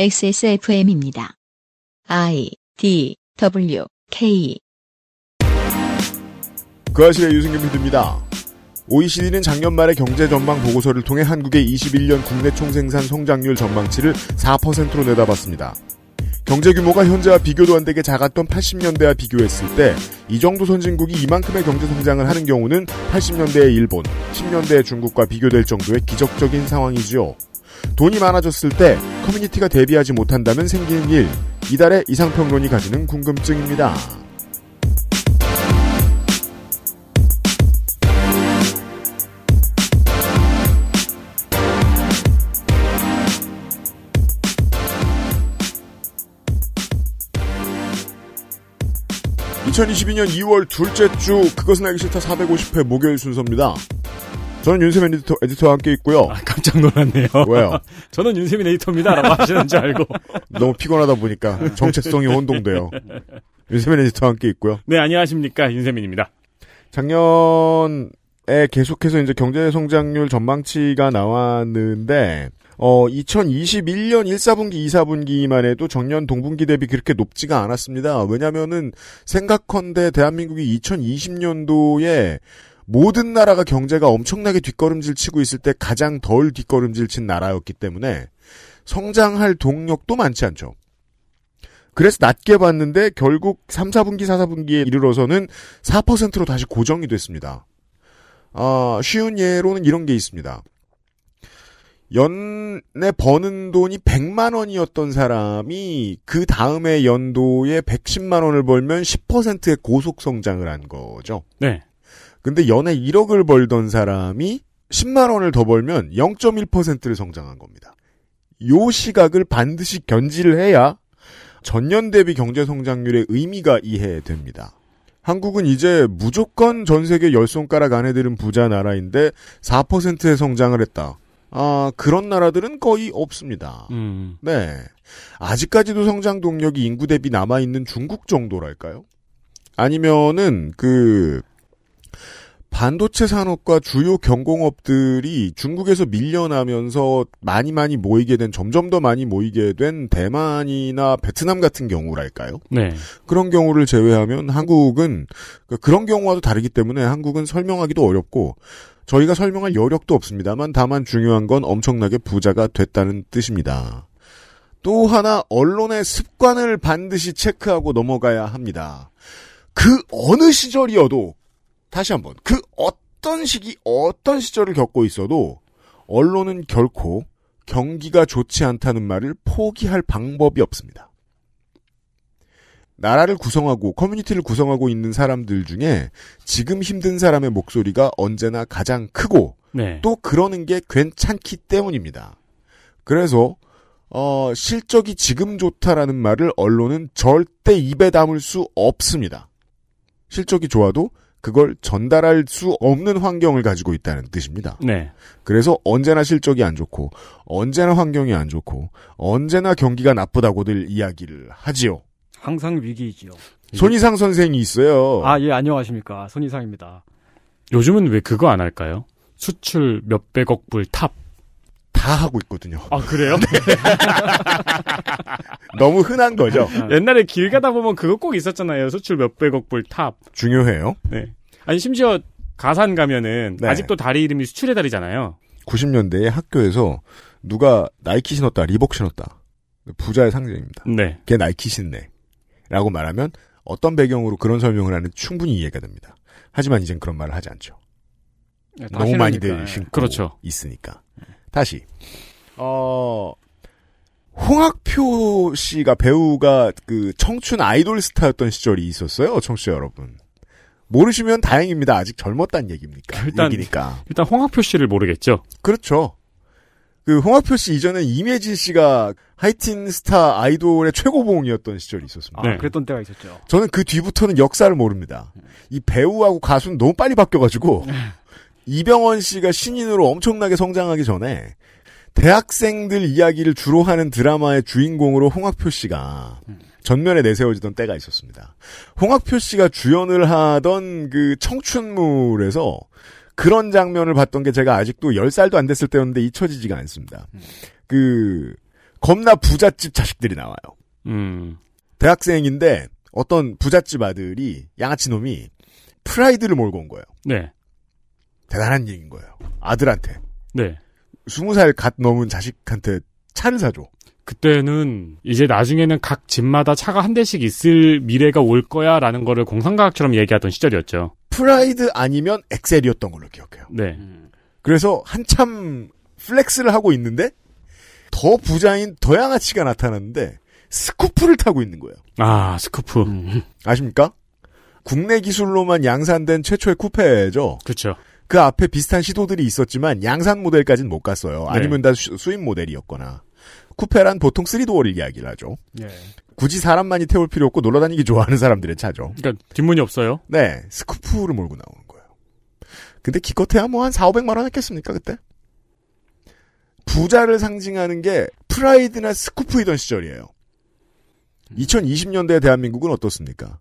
XSFM입니다. I D W K 그 아실의 유승균 PD입니다. OECD는 작년 말에 경제 전망 보고서를 통해 한국의 21년 국내 총생산 성장률 전망치를 4%로 내다봤습니다. 경제 규모가 현재와 비교도 안 되게 작았던 80년대와 비교했을 때 이 정도 선진국이 이만큼의 경제 성장을 하는 경우는 80년대의 일본, 10년대의 중국과 비교될 정도의 기적적인 상황이지요. 돈이 많아졌을 때 커뮤니티가 대비하지 못한다면 생기는 일, 이달의 이상평론이 가지는 궁금증입니다. (2022년 2월) 둘째 주 그것은 알기 싫다 (450회) 목요일 순서입니다 저는 윤세민 에디터, 에디터와 함께 있고요 아, 깜짝 놀랐네요. 왜요? 저는 윤세민 에디터입니다라고 하시는 줄 알고. 너무 피곤하다 보니까 정체성이 혼동돼요 윤세민 에디터와 함께 있고요 네, 안녕하십니까. 윤세민입니다. 작년에 계속해서 이제 경제 성장률 전망치가 나왔는데 어 2021년 1사분기 2사분기만 해도 전년 동분기 대비 그렇게 높지가 않았습니다. 왜냐면은 생각컨대 대한민국이 2020년도에 모든 나라가 경제가 엄청나게 뒷걸음질 치고 있을 때 가장 덜 뒷걸음질 친 나라였기 때문에 성장할 동력도 많지 않죠. 그래서 낮게 봤는데 결국 3, 4분기, 4, 4분기에 이르러서는 4%로 다시 고정이 됐습니다. 아, 쉬운 예로는 이런 게 있습니다. 연에 버는 돈이 100만 원이었던 사람이 그 다음에 연도에 110만 원을 벌면 10%의 고속 성장을 한 거죠. 네. 근데 연에 1억을 벌던 사람이 10만 원을 더 벌면 0.1%를 성장한 겁니다. 요 시각을 반드시 견지를 해야 전년 대비 경제 성장률의 의미가 이해됩니다. 한국은 이제 무조건 전 세계 열 손가락 안에 들은 부자 나라인데 4%의 성장을 했다. 아, 그런 나라들은 거의 없습니다. 음. 네. 아직까지도 성장 동력이 인구 대비 남아있는 중국 정도랄까요? 아니면은, 그, 반도체 산업과 주요 경공업들이 중국에서 밀려나면서 많이 많이 모이게 된, 점점 더 많이 모이게 된 대만이나 베트남 같은 경우랄까요? 네. 그런 경우를 제외하면 한국은, 그- 그런 경우와도 다르기 때문에 한국은 설명하기도 어렵고, 저희가 설명할 여력도 없습니다만 다만 중요한 건 엄청나게 부자가 됐다는 뜻입니다. 또 하나 언론의 습관을 반드시 체크하고 넘어가야 합니다. 그 어느 시절이어도 다시 한번 그 어떤 시기 어떤 시절을 겪고 있어도 언론은 결코 경기가 좋지 않다는 말을 포기할 방법이 없습니다. 나라를 구성하고 커뮤니티를 구성하고 있는 사람들 중에 지금 힘든 사람의 목소리가 언제나 가장 크고 네. 또 그러는 게 괜찮기 때문입니다. 그래서 어, 실적이 지금 좋다라는 말을 언론은 절대 입에 담을 수 없습니다. 실적이 좋아도 그걸 전달할 수 없는 환경을 가지고 있다는 뜻입니다. 네. 그래서 언제나 실적이 안 좋고 언제나 환경이 안 좋고 언제나 경기가 나쁘다고들 이야기를 하지요. 항상 위기이지요. 손희상 선생이 있어요. 아, 예, 안녕하십니까. 손이상입니다. 요즘은 왜 그거 안 할까요? 수출 몇백억 불 탑. 다 하고 있거든요. 아, 그래요? 너무 흔한 거죠. 옛날에 길 가다 보면 그거 꼭 있었잖아요. 수출 몇백억 불 탑. 중요해요. 네. 아니, 심지어 가산 가면은 네. 아직도 다리 이름이 수출의 다리잖아요. 90년대에 학교에서 누가 나이키 신었다, 리복 신었다. 부자의 상징입니다. 네. 걔 나이키 신네. 라고 말하면 어떤 배경으로 그런 설명을 하는 충분히 이해가 됩니다. 하지만 이젠 그런 말을 하지 않죠. 예, 다 너무 신으니까, 많이들 예. 신고 그렇죠. 있으니까. 다시 어 홍학표 씨가 배우가 그 청춘 아이돌 스타였던 시절이 있었어요, 청취자 여러분. 모르시면 다행입니다. 아직 젊었단 얘기입니까? 일단- 얘기니까. 일단 홍학표 씨를 모르겠죠. 그렇죠. 그 홍학표 씨 이전에 이매진 씨가 하이틴 스타 아이돌의 최고봉이었던 시절이 있었습니다. 아, 네. 그랬던 때가 있었죠. 저는 그 뒤부터는 역사를 모릅니다. 이 배우하고 가수는 너무 빨리 바뀌어가지고 이병헌 씨가 신인으로 엄청나게 성장하기 전에 대학생들 이야기를 주로 하는 드라마의 주인공으로 홍학표 씨가 전면에 내세워지던 때가 있었습니다. 홍학표 씨가 주연을 하던 그 청춘물에서 그런 장면을 봤던 게 제가 아직도 10살도 안 됐을 때였는데 잊혀지지가 않습니다. 그 겁나 부잣집 자식들이 나와요. 음. 대학생인데 어떤 부잣집 아들이 양아치 놈이 프라이드를 몰고 온 거예요. 네. 대단한 얘기인 거예요. 아들한테 네. 스무 살갓 넘은 자식한테 차를 사줘. 그때는 이제 나중에는 각 집마다 차가 한 대씩 있을 미래가 올 거야 라는 거를 공상과학처럼 얘기하던 시절이었죠. 프라이드 아니면 엑셀이었던 걸로 기억해요. 네. 그래서 한참 flex를 하고 있는데 더 부자인 더 양아치가 나타났는데 스쿠프를 타고 있는 거예요. 아, 스쿠프. 음. 아십니까? 국내 기술로만 양산된 최초의 쿠페죠. 그쵸. 그 앞에 비슷한 시도들이 있었지만 양산 모델까지는 못 갔어요. 네. 아니면 다 수- 수입 모델이었거나. 쿠페란 보통 3도어를 이야기를 하죠. 예. 굳이 사람 많이 태울 필요 없고 놀아다니기 좋아하는 사람들의 차죠. 그러니까 뒷문이 없어요. 네, 스쿠프를 몰고 나오는 거예요. 근데 기껏해야 뭐 한 4, 500만 원 했겠습니까, 그때? 부자를 상징하는 게 프라이드나 스쿠프이던 시절이에요. 2020년대 대한민국은 어떻습니까?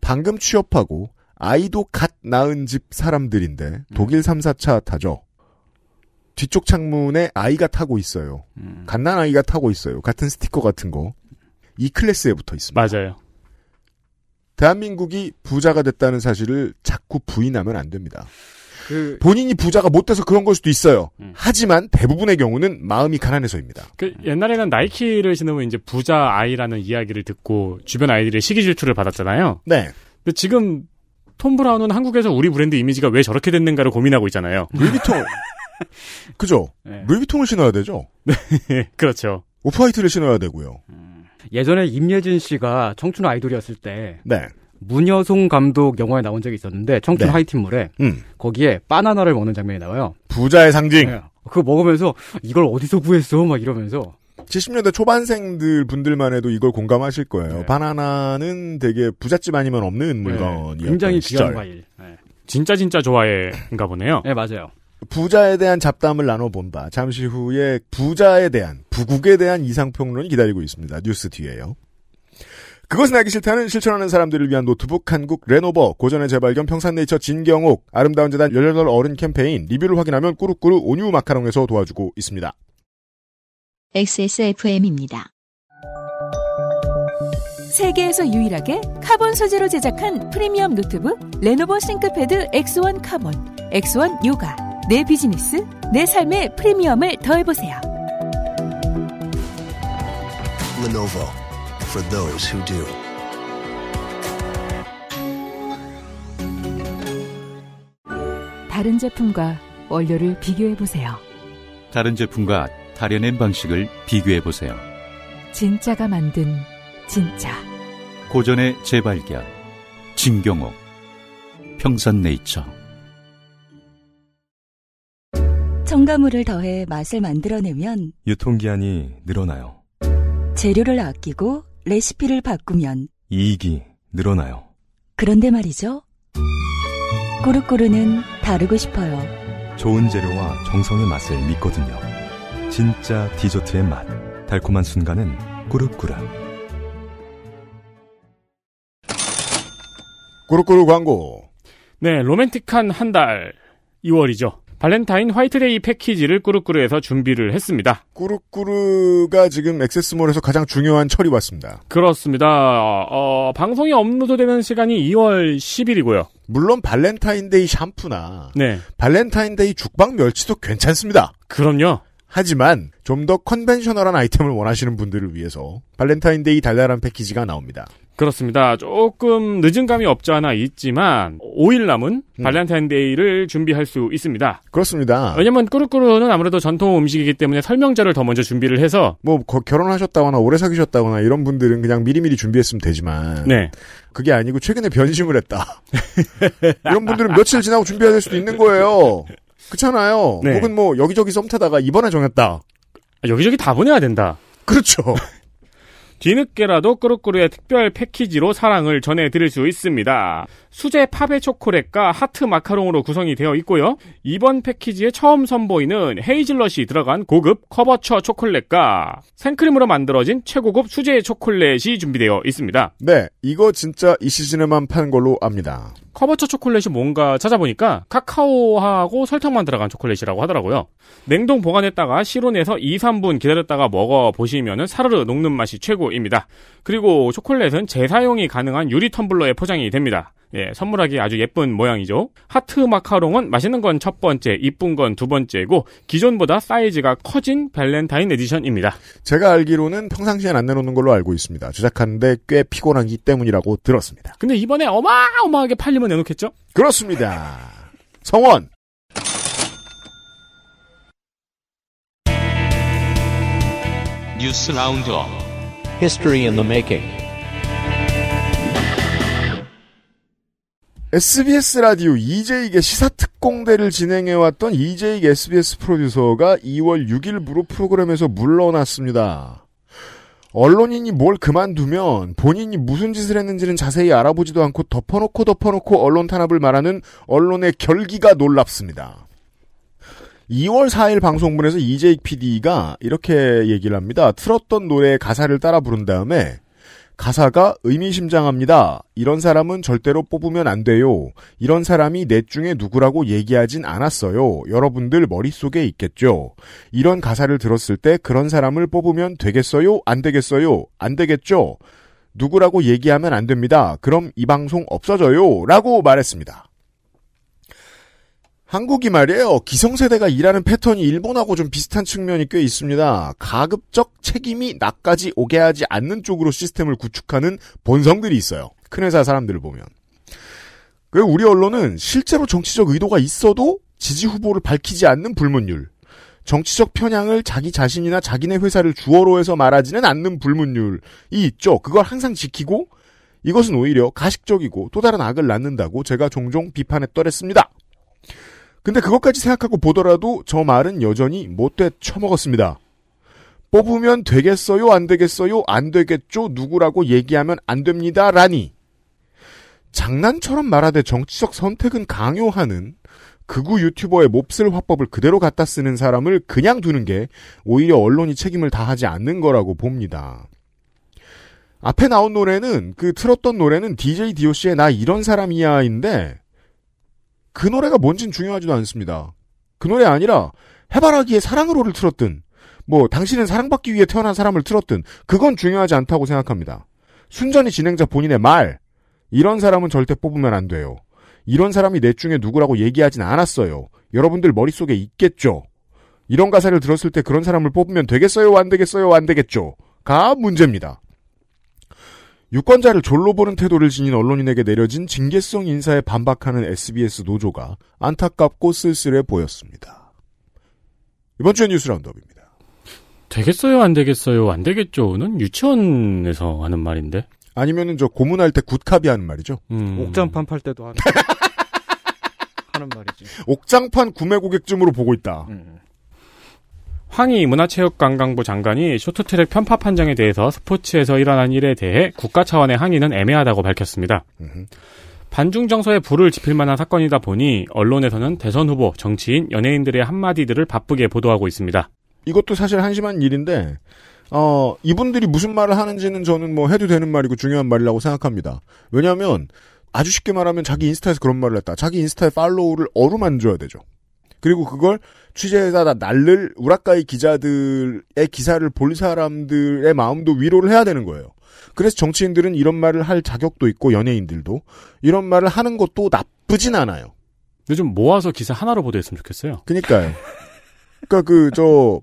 방금 취업하고 아이도 갓 낳은 집 사람들인데 독일 3, 4차 타죠. 뒤쪽 창문에 아이가 타고 있어요. 음. 갓난 아이가 타고 있어요. 같은 스티커 같은 거. 이 클래스에 붙어 있습니다. 맞아요. 대한민국이 부자가 됐다는 사실을 자꾸 부인하면 안 됩니다. 그 본인이 부자가 못 돼서 그런 걸 수도 있어요. 음. 하지만 대부분의 경우는 마음이 가난해서입니다. 그 옛날에는 나이키를 신으면 이제 부자 아이라는 이야기를 듣고 주변 아이들의 시기 질투를 받았잖아요. 네. 근데 지금 톰 브라운은 한국에서 우리 브랜드 이미지가 왜 저렇게 됐는가를 고민하고 있잖아요. 루이비통. 그죠? 예. 루이비통을 신어야 되죠. 그렇죠. 오프화이트를 신어야 되고요. 예전에 임예진 씨가 청춘 아이돌이었을 때 네. 문여송 감독 영화에 나온 적이 있었는데 청춘 네. 하이틴물에 음. 거기에 바나나를 먹는 장면이 나와요. 부자의 상징. 예. 그거 먹으면서 이걸 어디서 구했어? 막 이러면서 70년대 초반생들 분들만 해도 이걸 공감하실 거예요. 네. 바나나는 되게 부잣집 아니면 없는 물건이었던 굉장히 시절. 귀한 과일. 예. 진짜 진짜 좋아해인가 보네요. 네, 맞아요. 부자에 대한 잡담을 나눠본다. 잠시 후에 부자에 대한, 부국에 대한 이상평론이 기다리고 있습니다. 뉴스 뒤에요. 그것은 알기 싫다는 실천하는 사람들을 위한 노트북 한국 레노버, 고전의 재발견 평산네이처 진경옥, 아름다운 재단 18 어른 캠페인, 리뷰를 확인하면 꾸루꾸루 온유 마카롱에서 도와주고 있습니다. XSFM입니다. 세계에서 유일하게 카본 소재로 제작한 프리미엄 노트북 레노버 싱크패드 X1 카본, X1 요가. 내 비즈니스, 내 삶의 프리미엄을 더해보세요. Lenovo for those who do. 다른 제품과 원료를 비교해보세요. 다른 제품과 다려낸 방식을 비교해 보세요. 진짜가 만든 진짜. 고전의 재발견. 진경옥. 평산네이처. 첨가물을 더해 맛을 만들어내면 유통기한이 늘어나요. 재료를 아끼고 레시피를 바꾸면 이익이 늘어나요. 그런데 말이죠. 꾸르꾸르는 다르고 싶어요. 좋은 재료와 정성의 맛을 믿거든요. 진짜 디저트의 맛. 달콤한 순간은 꾸르꾸르. 꾸루꾸루 광고. 네, 로맨틱한 한 달 2월이죠. 발렌타인 화이트데이 패키지를 꾸루꾸루에서 준비를 했습니다. 꾸루꾸루가 지금 액세스몰에서 가장 중요한 철이 왔습니다. 그렇습니다. 어, 방송이 업로드되는 시간이 2월 10일이고요. 물론 발렌타인데이 샴푸나 네, 발렌타인데이 죽방 멸치도 괜찮습니다. 그럼요. 하지만 좀 더 conventional한 아이템을 원하시는 분들을 위해서 발렌타인데이 달달한 패키지가 나옵니다. 그렇습니다. 조금 늦은 감이 없지 않아 있지만 5일 남은 음. 발렌타인데이를 준비할 수 있습니다. 그렇습니다. 왜냐면 꾸루꾸루는 아무래도 전통 음식이기 때문에 설명자를 더 먼저 준비를 해서 뭐 거- 결혼하셨다거나 오래 사귀셨다거나 이런 분들은 그냥 미리미리 준비했으면 되지만 네, 그게 아니고 최근에 변심을 했다. 이런 분들은 며칠 지나고 준비해야 될 수도 있는 거예요. 그렇잖아요. 네. 혹은 뭐 여기저기 썸 타다가 이번에 정했다. 아, 여기저기 다 보내야 된다. 그렇죠. 뒤늦게라도 꾸루꾸루의 특별 패키지로 사랑을 전해드릴 수 있습니다. 수제 파베 초콜릿과 하트 마카롱으로 구성이 되어 있고요. 이번 패키지에 처음 선보이는 헤이즐넛이 들어간 고급 couverture 초콜릿과 생크림으로 만들어진 최고급 수제 초콜릿이 준비되어 있습니다. 네, 이거 진짜 이 시즌에만 파는 걸로 압니다. couverture 초콜릿이 뭔가 찾아보니까 카카오하고 설탕만 들어간 초콜릿이라고 하더라고요. 냉동 보관했다가 실온에서 2, 3분 기다렸다가 먹어보시면 사르르 녹는 맛이 최고입니다. 그리고 초콜릿은 재사용이 가능한 유리 텀블러에 포장이 됩니다. 예, 선물하기 아주 예쁜 모양이죠. 하트 마카롱은 맛있는 건 첫 번째, 이쁜 건 두 번째고 기존보다 사이즈가 커진 발렌타인 edition입니다. 제가 알기로는 평상시엔 안 내놓는 걸로 알고 있습니다. 제작하는데 꽤 피곤하기 때문이라고 들었습니다. 근데 이번에 어마어마하게 팔리면 내놓겠죠? 그렇습니다. 성원 뉴스 roundup History in the making. SBS 라디오 이재익의 시사특공대를 진행해왔던 이재익 SBS 프로듀서가 2월 6일부로 프로그램에서 물러났습니다. 언론인이 뭘 그만두면 본인이 무슨 짓을 했는지는 자세히 알아보지도 않고 덮어놓고 덮어놓고 언론 탄압을 말하는 언론의 결기가 놀랍습니다. 2월 4일 방송분에서 EJ PD가 이렇게 얘기를 합니다. 틀었던 노래의 가사를 따라 부른 다음에 가사가 의미심장합니다. 이런 사람은 절대로 뽑으면 안 돼요. 이런 사람이 넷 중에 누구라고 얘기하진 않았어요. 여러분들 머릿속에 있겠죠. 이런 가사를 들었을 때 그런 사람을 뽑으면 되겠어요? 안 되겠어요? 안 되겠죠? 누구라고 얘기하면 안 됩니다. 그럼 이 방송 없어져요. 라고 말했습니다. 한국이 말이에요. 기성세대가 일하는 패턴이 일본하고 좀 비슷한 측면이 꽤 있습니다. 가급적 책임이 나까지 오게 하지 않는 쪽으로 시스템을 구축하는 본성들이 있어요. 큰 회사 사람들을 보면. 그 우리 언론은 실제로 정치적 의도가 있어도 지지 후보를 밝히지 않는 불문율. 정치적 편향을 자기 자신이나 자기네 회사를 주어로 해서 말하지는 않는 불문율이 있죠. 그걸 항상 지키고 이것은 오히려 가식적이고 또 다른 악을 낳는다고 제가 종종 비판했더랬습니다. 근데 그것까지 생각하고 보더라도 저 말은 여전히 못돼 처먹었습니다. 뽑으면 되겠어요? 안 되겠어요? 안 되겠죠? 누구라고 얘기하면 안 됩니다. 라니. 장난처럼 말하되 정치적 선택은 강요하는 극우 유튜버의 몹쓸 화법을 그대로 갖다 쓰는 사람을 그냥 두는 게 오히려 언론이 책임을 다하지 않는 거라고 봅니다. 앞에 나온 노래는 그 틀었던 노래는 DJ DOC의 나 이런 사람이야인데 그 노래가 뭔진 중요하지도 않습니다. 그 노래 아니라 해바라기의 사랑으로를 틀었든 뭐 당신은 사랑받기 위해 태어난 사람을 틀었든 그건 중요하지 않다고 생각합니다. 순전히 진행자 본인의 말 이런 사람은 절대 뽑으면 안 돼요. 이런 사람이 넷 중에 누구라고 얘기하진 않았어요. 여러분들 머릿속에 있겠죠. 이런 가사를 들었을 때 그런 사람을 뽑으면 되겠어요? 안 되겠어요? 안 되겠죠? 가 문제입니다. 유권자를 졸로 보는 태도를 지닌 언론인에게 내려진 징계성 인사에 반박하는 SBS 노조가 안타깝고 쓸쓸해 보였습니다. 이번 주의 뉴스 라운드업입니다. 되겠어요, 안 되겠어요, 안 되겠죠는 유치원에서 하는 말인데. 아니면은 저 고문할 때 굿캅이 하는 말이죠. 음. 옥장판 팔 때도 하는, 하는 말이지. 옥장판 구매 고객쯤으로 보고 있다. 음. 황희 문화체육관광부 장관이 쇼트트랙 편파 판정에 대해서 스포츠에서 일어난 일에 대해 국가 차원의 항의는 애매하다고 밝혔습니다. 반중 정서에 불을 지필 만한 사건이다 보니 언론에서는 대선 후보, 정치인, 연예인들의 한마디들을 바쁘게 보도하고 있습니다. 이것도 사실 한심한 일인데 어, 이분들이 무슨 말을 하는지는 저는 뭐 해도 되는 말이고 중요한 말이라고 생각합니다. 왜냐하면 아주 쉽게 말하면 자기 인스타에서 그런 말을 했다. 자기 인스타에 팔로우를 어루만져야 되죠. 그리고 그걸 취재에다 날를 우라카이 기자들의 기사를 볼 사람들의 마음도 위로를 해야 되는 거예요. 그래서 정치인들은 이런 말을 할 자격도 있고 연예인들도 이런 말을 하는 것도 나쁘진 않아요. 근데 좀 모아서 기사 하나로 보도했으면 좋겠어요. 그니까요. 그니까 그, 저,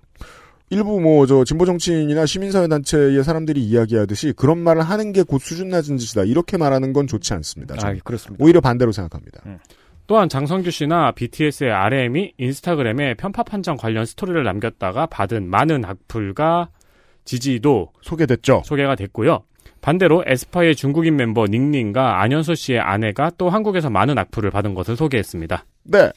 일부 뭐, 저, 진보 정치인이나 시민사회 단체의 사람들이 이야기하듯이 그런 말을 하는 게 곧 수준 낮은 짓이다. 이렇게 말하는 건 좋지 않습니다. 아. 그렇습니다. 오히려 반대로 생각합니다. 또한 장성규 씨나 BTS의 RM이 인스타그램에 편파 판정 관련 스토리를 남겼다가 받은 많은 악플과 지지도 소개됐죠. 소개가 됐고요. 반대로 에스파의 중국인 멤버 닝닝과 안현수 씨의 아내가 또 한국에서 많은 악플을 받은 것을 소개했습니다. 네.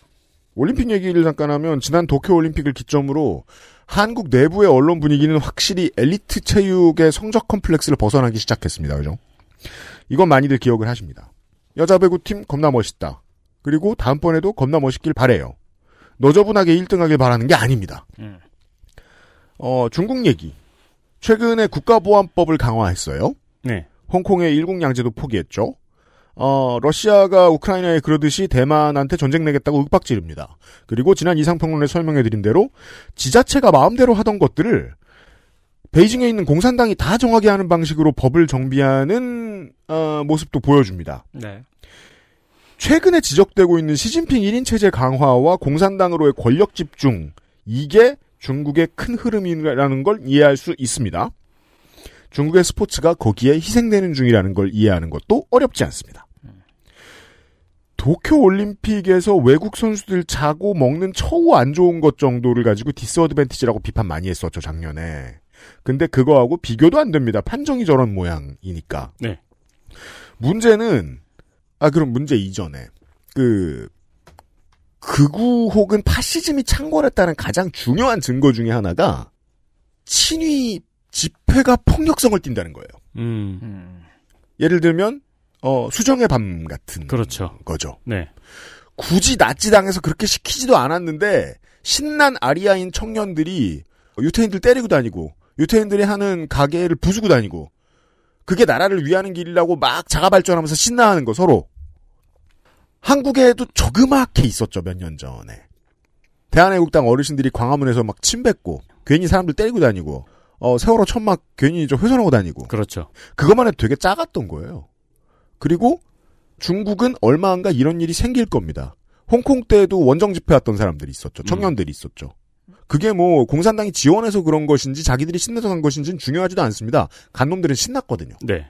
올림픽 얘기를 잠깐 하면 지난 도쿄 올림픽을 기점으로 한국 내부의 언론 분위기는 확실히 엘리트 체육의 성적 컴플렉스를 벗어나기 시작했습니다. 그죠? 이건 많이들 기억을 하십니다. 여자 배구팀 겁나 멋있다. 그리고 다음번에도 겁나 멋있길 바래요. 너저분하게 1등하길 바라는 게 아닙니다. 음. 어, 중국 얘기. 최근에 국가보안법을 강화했어요. 네. 홍콩의 일국양제도 포기했죠. 어, 러시아가 우크라이나에 그러듯이 대만한테 전쟁 내겠다고 윽박지릅니다. 그리고 지난 이상평론에 설명해드린 대로 지자체가 마음대로 하던 것들을 베이징에 있는 공산당이 다 정하게 하는 방식으로 법을 정비하는 어, 모습도 보여줍니다. 네. 최근에 지적되고 있는 시진핑 1인 체제 강화와 공산당으로의 권력 집중 이게 중국의 큰 흐름이라는 걸 이해할 수 있습니다. 중국의 스포츠가 거기에 희생되는 중이라는 걸 이해하는 것도 어렵지 않습니다. 도쿄 올림픽에서 외국 선수들 자고 먹는 처우 안 좋은 것 정도를 가지고 disadvantage라고 비판 많이 했었죠, 작년에. 근데 그거하고 비교도 안 됩니다. 판정이 저런 모양이니까. 네. 문제는 아 그럼 문제 이전에 그 극우 혹은 파시즘이 창궐했다는 가장 중요한 증거 중에 하나가 친위 집회가 폭력성을 띈다는 거예요. 음. 예를 들면 어 수정의 밤 같은 그렇죠. 거죠. 네. 굳이 나치당해서 그렇게 시키지도 않았는데 신난 아리아인 청년들이 유태인들 때리고 다니고 유태인들이 하는 가게를 부수고 다니고 그게 나라를 위하는 길이라고 막 자가 발전하면서 신나하는 거 서로 한국에도 조그맣게 있었죠 몇 년 전에 대한애국당 어르신들이 광화문에서 막 침뱉고 괜히 사람들 때리고 다니고 어 세월호 천막 괜히 저 훼손하고 다니고 그렇죠. 그것만 해도 되게 작았던 거예요. 그리고 중국은 얼마 안가 이런 일이 생길 겁니다. 홍콩 때도 원정 집회 왔던 사람들이 있었죠. 청년들이 있었죠. 그게 뭐 공산당이 지원해서 그런 것인지 자기들이 신나서 간 것인지는 중요하지도 않습니다. 간 놈들은 신났거든요. 네.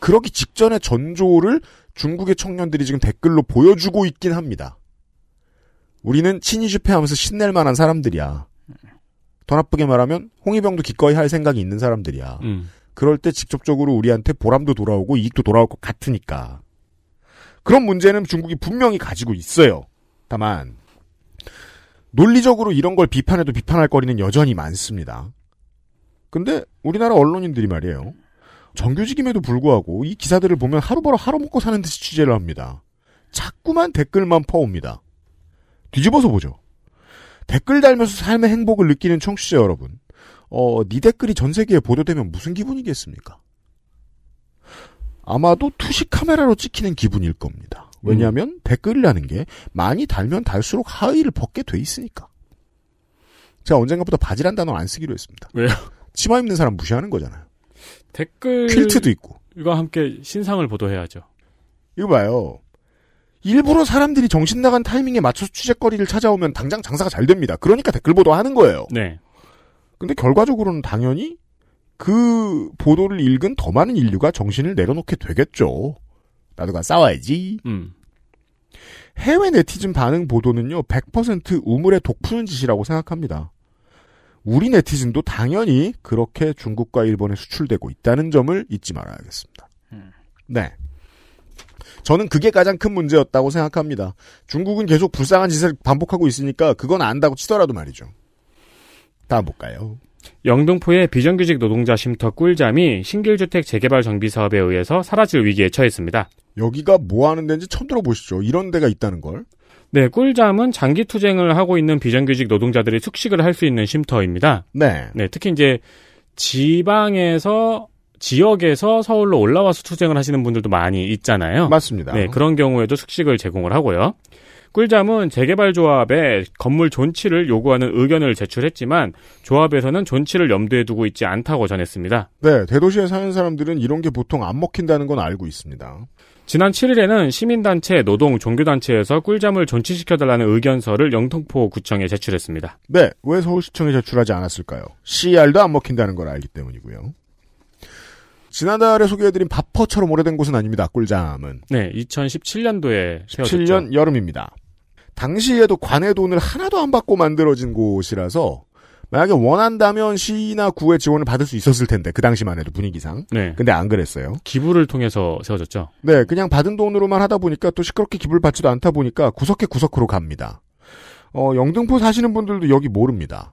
그러기 직전의 전조를 중국의 청년들이 지금 댓글로 보여주고 있긴 합니다. 우리는 친위 집회하면서 신낼 만한 사람들이야. 더 나쁘게 말하면 홍위병도 기꺼이 할 생각이 있는 사람들이야. 음. 그럴 때 직접적으로 우리한테 보람도 돌아오고 이익도 돌아올 것 같으니까. 그런 문제는 중국이 분명히 가지고 있어요. 다만 논리적으로 이런 걸 비판해도 비판할 거리는 여전히 많습니다. 근데 우리나라 언론인들이 말이에요. 정규직임에도 불구하고 이 기사들을 보면 하루 벌어 하루 먹고 사는 듯이 취재를 합니다. 자꾸만 댓글만 퍼옵니다. 뒤집어서 보죠. 댓글 달면서 삶의 행복을 느끼는 청취자 여러분. 어, 네 댓글이 전 세계에 보도되면 무슨 기분이겠습니까? 아마도 투시 카메라로 찍히는 기분일 겁니다. 왜냐하면 댓글이라는 게 많이 달면 달수록 하의를 벗게 돼 있으니까. 제가 언젠가부터 바지란 단어 안 쓰기로 했습니다. 왜요? 치마 입는 사람 무시하는 거잖아요. 댓글 퀼트도 있고. 이거 함께 신상을 보도해야죠. 이거 봐요. 일부러 사람들이 정신 나간 타이밍에 맞춰서 취재거리를 찾아오면 당장 장사가 잘 됩니다. 그러니까 댓글 보도하는 거예요. 네. 근데 결과적으로는 당연히 그 보도를 읽은 더 많은 인류가 정신을 내려놓게 되겠죠. 나도 가 싸워야지. 음. 해외 네티즌 반응 보도는요, 100% 우물에 독 푸는 짓이라고 생각합니다. 우리 네티즌도 당연히 그렇게 중국과 일본에 수출되고 있다는 점을 잊지 말아야겠습니다. 네. 저는 그게 가장 큰 문제였다고 생각합니다. 중국은 계속 불쌍한 짓을 반복하고 있으니까 그건 안다고 치더라도 말이죠. 다음 볼까요? 영등포의 비정규직 노동자 쉼터 꿀잠이 신길주택 재개발 정비 사업에 의해서 사라질 위기에 처했습니다. 여기가 뭐 하는 데인지 처음 들어보시죠. 이런 데가 있다는 걸. 네, 꿀잠은 장기 투쟁을 하고 있는 비정규직 노동자들이 숙식을 할 수 있는 쉼터입니다. 네. 네, 특히 이제 지방에서 지역에서 서울로 올라와서 투쟁을 하시는 분들도 많이 있잖아요. 맞습니다. 네, 그런 경우에도 숙식을 제공을 하고요. 꿀잠은 재개발 조합에 건물 존치를 요구하는 의견을 제출했지만 조합에서는 존치를 염두에 두고 있지 않다고 전했습니다. 네, 대도시에 사는 사람들은 이런 게 보통 안 먹힌다는 건 알고 있습니다. 지난 7일에는 시민단체, 노동, 종교단체에서 꿀잠을 존치시켜달라는 의견서를 영통포 구청에 제출했습니다. 네, 왜 서울시청에 제출하지 않았을까요? CR도 안 먹힌다는 걸 알기 때문이고요. 지난달에 소개해드린 바퍼처럼 오래된 곳은 아닙니다. 꿀잠은. 네, 2017년도에 세워졌죠. 7년 여름입니다. 당시에도 관의 돈을 하나도 안 받고 만들어진 곳이라서 만약에 원한다면 시나 구의 지원을 받을 수 있었을 텐데 그 당시만 해도 분위기상. 네. 근데 안 그랬어요. 기부를 통해서 세워졌죠. 네, 그냥 받은 돈으로만 하다 보니까 또 시끄럽게 기부를 받지도 않다 보니까 구석에 구석으로 갑니다. 어, 영등포 사시는 분들도 여기 모릅니다.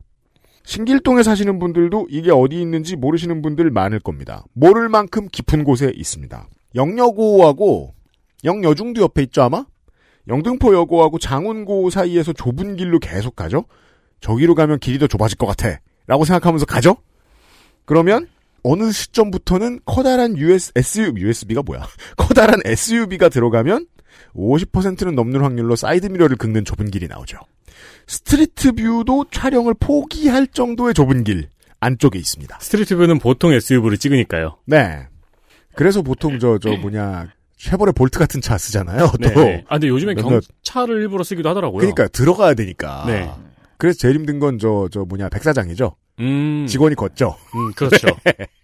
신길동에 사시는 분들도 이게 어디 있는지 모르시는 분들 많을 겁니다. 모를 만큼 깊은 곳에 있습니다. 영여고하고 영여중도 옆에 있죠 아마? 영등포여고하고 장운고 사이에서 좁은 길로 계속 가죠? 저기로 가면 길이 더 좁아질 것 같아. 라고 생각하면서 가죠? 그러면 어느 시점부터는 커다란 US, SUV, USB가 뭐야? 커다란 SUV가 들어가면 50%는 넘는 확률로 사이드미러를 긁는 좁은 길이 나오죠. street view도 촬영을 포기할 정도의 좁은 길 안쪽에 있습니다. street view는 보통 SUV로 찍으니까요. 네. 그래서 보통 저, 저 뭐냐, 쉐보레 볼트 같은 차 쓰잖아요. 또. 네. 아, 근데 요즘엔 경차를 일부러 쓰기도 하더라고요. 그러니까 들어가야 되니까. 네. 그래서 제일 힘든 건 저, 저 뭐냐, 백사장이죠. 음. 직원이 걷죠. 음, 그렇죠.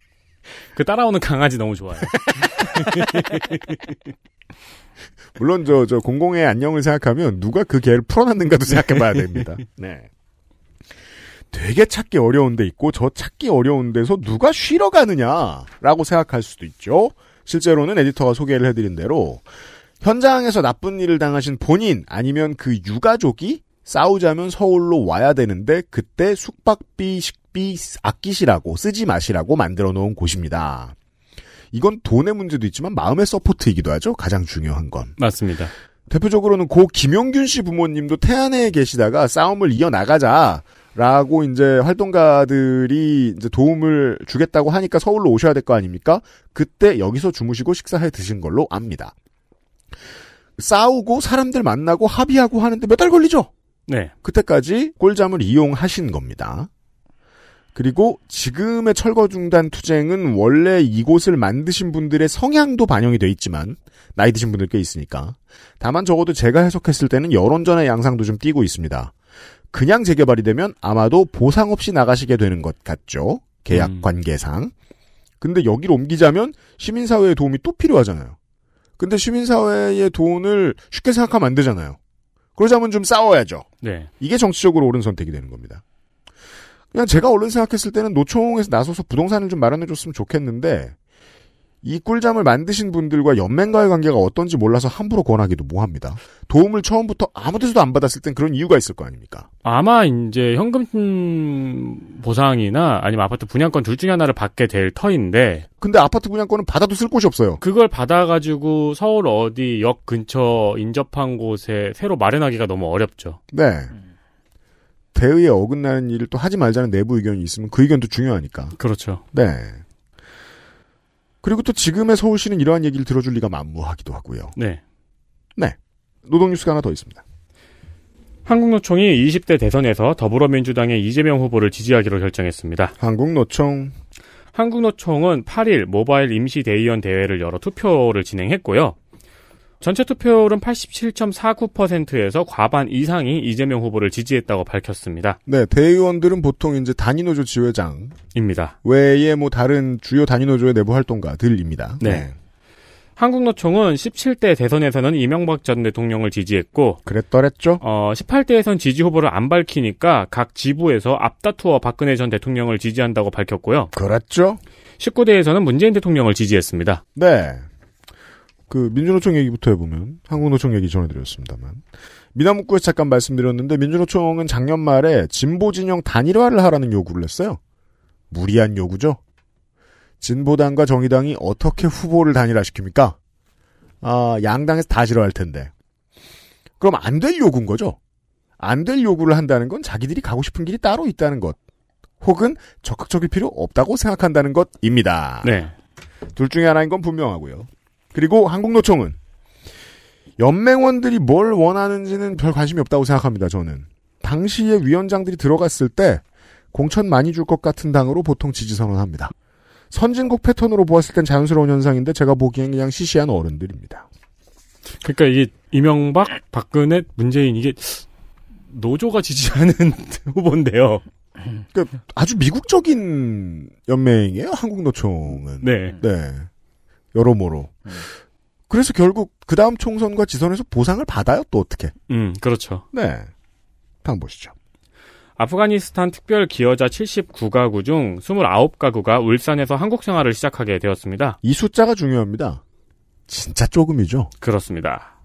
그 따라오는 강아지 너무 좋아요. 물론 저, 저 공공의 안녕을 생각하면 누가 그 개를 풀어놨는가도 생각해 봐야 됩니다. 네. 되게 찾기 어려운 데 있고 저 찾기 어려운 데서 누가 쉬러 가느냐라고 생각할 수도 있죠. 실제로는 에디터가 소개를 해드린 대로 현장에서 나쁜 일을 당하신 본인 아니면 그 유가족이 싸우자면 서울로 와야 되는데 그때 숙박비, 식비 아끼시라고 쓰지 마시라고 만들어 놓은 곳입니다. 이건 돈의 문제도 있지만 마음의 서포트이기도 하죠. 가장 중요한 건. 맞습니다. 대표적으로는 고 김용균 씨 부모님도 태안에 계시다가 싸움을 이어나가자 라고 이제 활동가들이 이제 도움을 주겠다고 하니까 서울로 오셔야 될 거 아닙니까? 그때 여기서 주무시고 식사해 드신 걸로 압니다. 싸우고 사람들 만나고 합의하고 하는데 몇 달 걸리죠? 네. 그때까지 꿀잠을 이용하신 겁니다. 그리고 지금의 철거 중단 투쟁은 원래 이곳을 만드신 분들의 성향도 반영이 돼 있지만 나이 드신 분들 꽤 있으니까 다만 적어도 제가 해석했을 때는 여론전의 양상도 좀 띄고 있습니다. 그냥 재개발이 되면 아마도 보상 없이 나가시게 되는 것 같죠. 계약 음. 관계상. 근데 여기로 옮기자면 시민사회의 도움이 또 필요하잖아요. 근데 시민사회의 돈을 쉽게 생각하면 안 되잖아요. 그러자면 좀 싸워야죠. 네. 이게 정치적으로 옳은 선택이 되는 겁니다. 그냥 제가 얼른 생각했을 때는 노총에서 나서서 부동산을 좀 마련해줬으면 좋겠는데 이 꿀잠을 만드신 분들과 연맹과의 관계가 어떤지 몰라서 함부로 권하기도 뭐합니다. 도움을 처음부터 아무 데서도 안 받았을 땐 그런 이유가 있을 거 아닙니까? 아마 이제 현금 음, 보상이나 아니면 아파트 분양권 둘 중에 하나를 받게 될 터인데 근데 아파트 분양권은 받아도 쓸 곳이 없어요. 그걸 받아가지고 서울 어디 역 근처 인접한 곳에 새로 마련하기가 너무 어렵죠. 네. 대의에 어긋나는 일을 또 하지 말자는 내부 의견이 있으면 그 의견도 중요하니까. 그렇죠. 네. 그리고 또 지금의 서울시는 이러한 얘기를 들어줄 리가 만무하기도 하고요. 네. 네. 노동뉴스가 하나 더 있습니다. 한국노총이 20대 대선에서 더불어민주당의 이재명 후보를 지지하기로 결정했습니다. 한국노총 한국노총은 8일 모바일 임시대의원 대회를 열어 투표를 진행했고요. 전체 투표율은 87.49%에서 과반 이상이 이재명 후보를 지지했다고 밝혔습니다. 네, 대의원들은 보통 이제 단위노조 지회장 입니다. 외에 뭐 다른 주요 단위노조의 내부 활동가들입니다. 네. 한국노총은 17대 대선에서는 이명박 전 대통령을 지지했고, 그랬더랬죠? 어, 18대에선 지지 후보를 안 밝히니까 각 지부에서 앞다투어 박근혜 전 대통령을 지지한다고 밝혔고요. 그랬죠? 19대에서는 문재인 대통령을 지지했습니다. 네. 그 민주노총 얘기부터 해보면 한국노총 얘기 전해드렸습니다만 미나문구에서 잠깐 말씀드렸는데 민주노총은 작년 말에 진보 진영 단일화를 하라는 요구를 했어요. 무리한 요구죠. 진보당과 정의당이 어떻게 후보를 단일화시킵니까? 아, 양당에서 다 싫어할 텐데. 그럼 안 될 요구인 거죠. 안 될 요구를 한다는 건 자기들이 가고 싶은 길이 따로 있다는 것. 혹은 적극적일 필요 없다고 생각한다는 것입니다. 네. 둘 중에 하나인 건 분명하고요. 그리고 한국노총은 연맹원들이 뭘 원하는지는 별 관심이 없다고 생각합니다. 저는 당시에 위원장들이 들어갔을 때 공천 많이 줄 것 같은 당으로 보통 지지 선언합니다. 선진국 패턴으로 보았을 땐 자연스러운 현상인데 제가 보기엔 그냥 시시한 어른들입니다. 그러니까 이게 이명박, 박근혜, 문재인 이게 노조가 지지하는 후보인데요. 그러니까 아주 미국적인 연맹이에요. 한국 노총은. 네. 네. 여러모로. 그래서 결국 그 다음 총선과 지선에서 보상을 받아요. 또 어떻게? 음, 그렇죠. 네. 다음 보시죠. 아프가니스탄 특별 기여자 79가구 중 29가구가 울산에서 한국 생활을 시작하게 되었습니다. 이 숫자가 중요합니다. 진짜 조금이죠. 그렇습니다.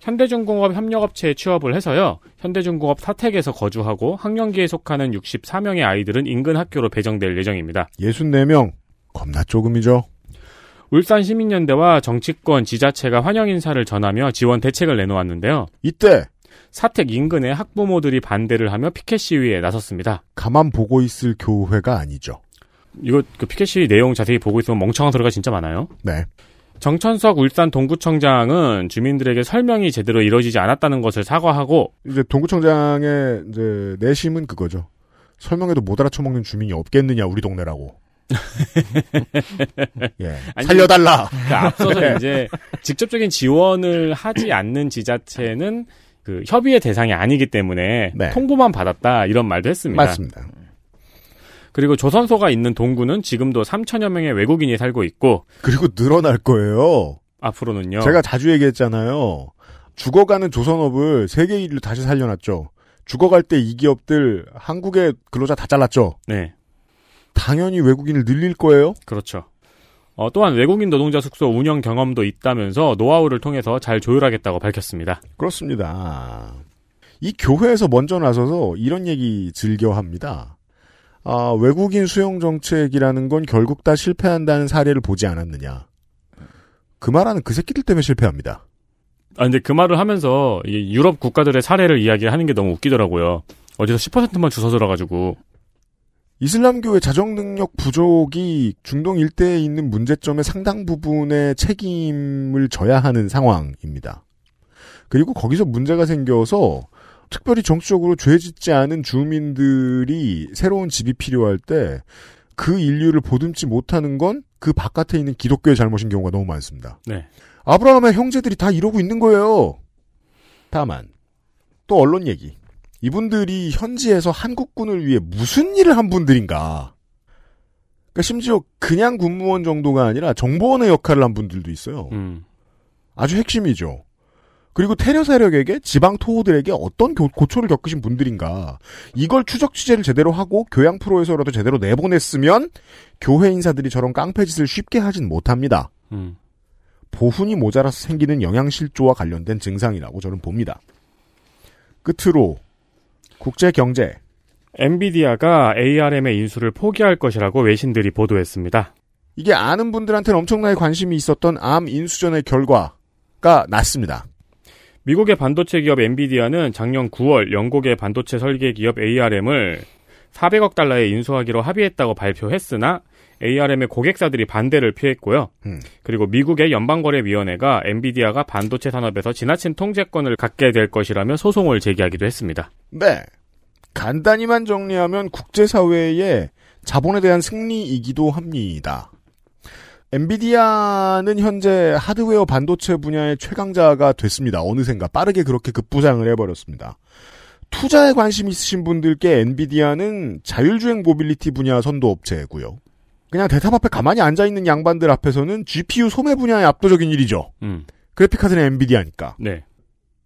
현대중공업 협력업체에 취업을 해서요. 현대중공업 사택에서 거주하고 학령기에 속하는 64명의 아이들은 인근 학교로 배정될 예정입니다. 64명. 겁나 조금이죠. 울산 시민연대와 정치권, 지자체가 환영 인사를 전하며 지원 대책을 내놓았는데요. 이때 사택 인근의 학부모들이 반대를 하며 피켓 시위에 나섰습니다. 가만 보고 있을 교회가 아니죠. 이거 그 피켓시 내용 자세히 보고 있으면 멍청한 소리가 진짜 많아요. 네. 정천석 울산 동구청장은 주민들에게 설명이 제대로 이루어지지 않았다는 것을 사과하고 이제 동구청장의 이제 내심은 그거죠. 설명해도 못 알아쳐먹는 주민이 없겠느냐 우리 동네라고. 예. 아니, 살려달라. 그 앞서서 네. 이제 직접적인 지원을 하지 않는 지자체는 그 협의의 대상이 아니기 때문에 네. 통보만 받았다 이런 말도 했습니다. 맞습니다. 그리고 조선소가 있는 동구는 지금도 3천여 명의 외국인이 살고 있고 그리고 늘어날 거예요. 앞으로는요. 제가 자주 얘기했잖아요. 죽어가는 조선업을 세계 1위로 다시 살려놨죠. 죽어갈 때 이 기업들 한국의 근로자 다 잘랐죠. 네, 당연히 외국인을 늘릴 거예요. 그렇죠. 어, 또한 외국인 노동자 숙소 운영 경험도 있다면서 노하우를 통해서 잘 조율하겠다고 밝혔습니다. 그렇습니다. 이 교회에서 먼저 나서서 이런 얘기 즐겨 합니다. 아, 외국인 수용 정책이라는 건 결국 다 실패한다는 사례를 보지 않았느냐. 그 말하는 그 새끼들 때문에 실패합니다. 아, 근데 그 말을 하면서 이 유럽 국가들의 사례를 이야기하는 게 너무 웃기더라고요. 어디서 10%만 주워 들어가지고 이슬람교의 자정 능력 부족이 중동 일대에 있는 문제점의 상당 부분의 책임을 져야 하는 상황입니다. 그리고 거기서 문제가 생겨서 특별히 정치적으로 죄 짓지 않은 주민들이 새로운 집이 필요할 때 그 인류를 보듬지 못하는 건 그 바깥에 있는 기독교의 잘못인 경우가 너무 많습니다. 네. 아브라함의 형제들이 다 이러고 있는 거예요. 다만 또 언론 얘기. 이분들이 현지에서 한국군을 위해 무슨 일을 한 분들인가. 그러니까 심지어 그냥 군무원 정도가 아니라 정보원의 역할을 한 분들도 있어요. 음. 아주 핵심이죠. 그리고 테러 세력에게 지방 토호들에게 어떤 고, 고초를 겪으신 분들인가 이걸 추적 취재를 제대로 하고 교양 프로에서라도 제대로 내보냈으면 교회 인사들이 저런 깡패짓을 쉽게 하진 못합니다. 음. 보훈이 모자라서 생기는 영양실조와 관련된 증상이라고 저는 봅니다. 끝으로 국제 경제 엔비디아가 ARM의 인수를 포기할 것이라고 외신들이 보도했습니다. 이게 아는 분들한테는 엄청나게 관심이 있었던 암 인수전의 결과가 났습니다. 미국의 반도체 기업 엔비디아는 작년 9월 영국의 반도체 설계 기업 ARM을 400억 달러에 인수하기로 합의했다고 발표했으나 ARM의 고객사들이 반대를 피했고요. 음. 그리고 미국의 연방거래위원회가 엔비디아가 반도체 산업에서 지나친 통제권을 갖게 될 것이라며 소송을 제기하기도 했습니다. 네. 간단히만 정리하면 국제사회의 자본에 대한 승리이기도 합니다. 엔비디아는 현재 하드웨어 반도체 분야의 최강자가 됐습니다. 어느샌가 빠르게 그렇게 급부상을 해버렸습니다. 투자에 관심 있으신 분들께 엔비디아는 자율주행 모빌리티 분야 선도 업체고요. 그냥 데탑 앞에 가만히 앉아 있는 양반들 앞에서는 GPU 소매 분야의 압도적인 1위죠. 음. 그래픽카드는 엔비디아니까. 네.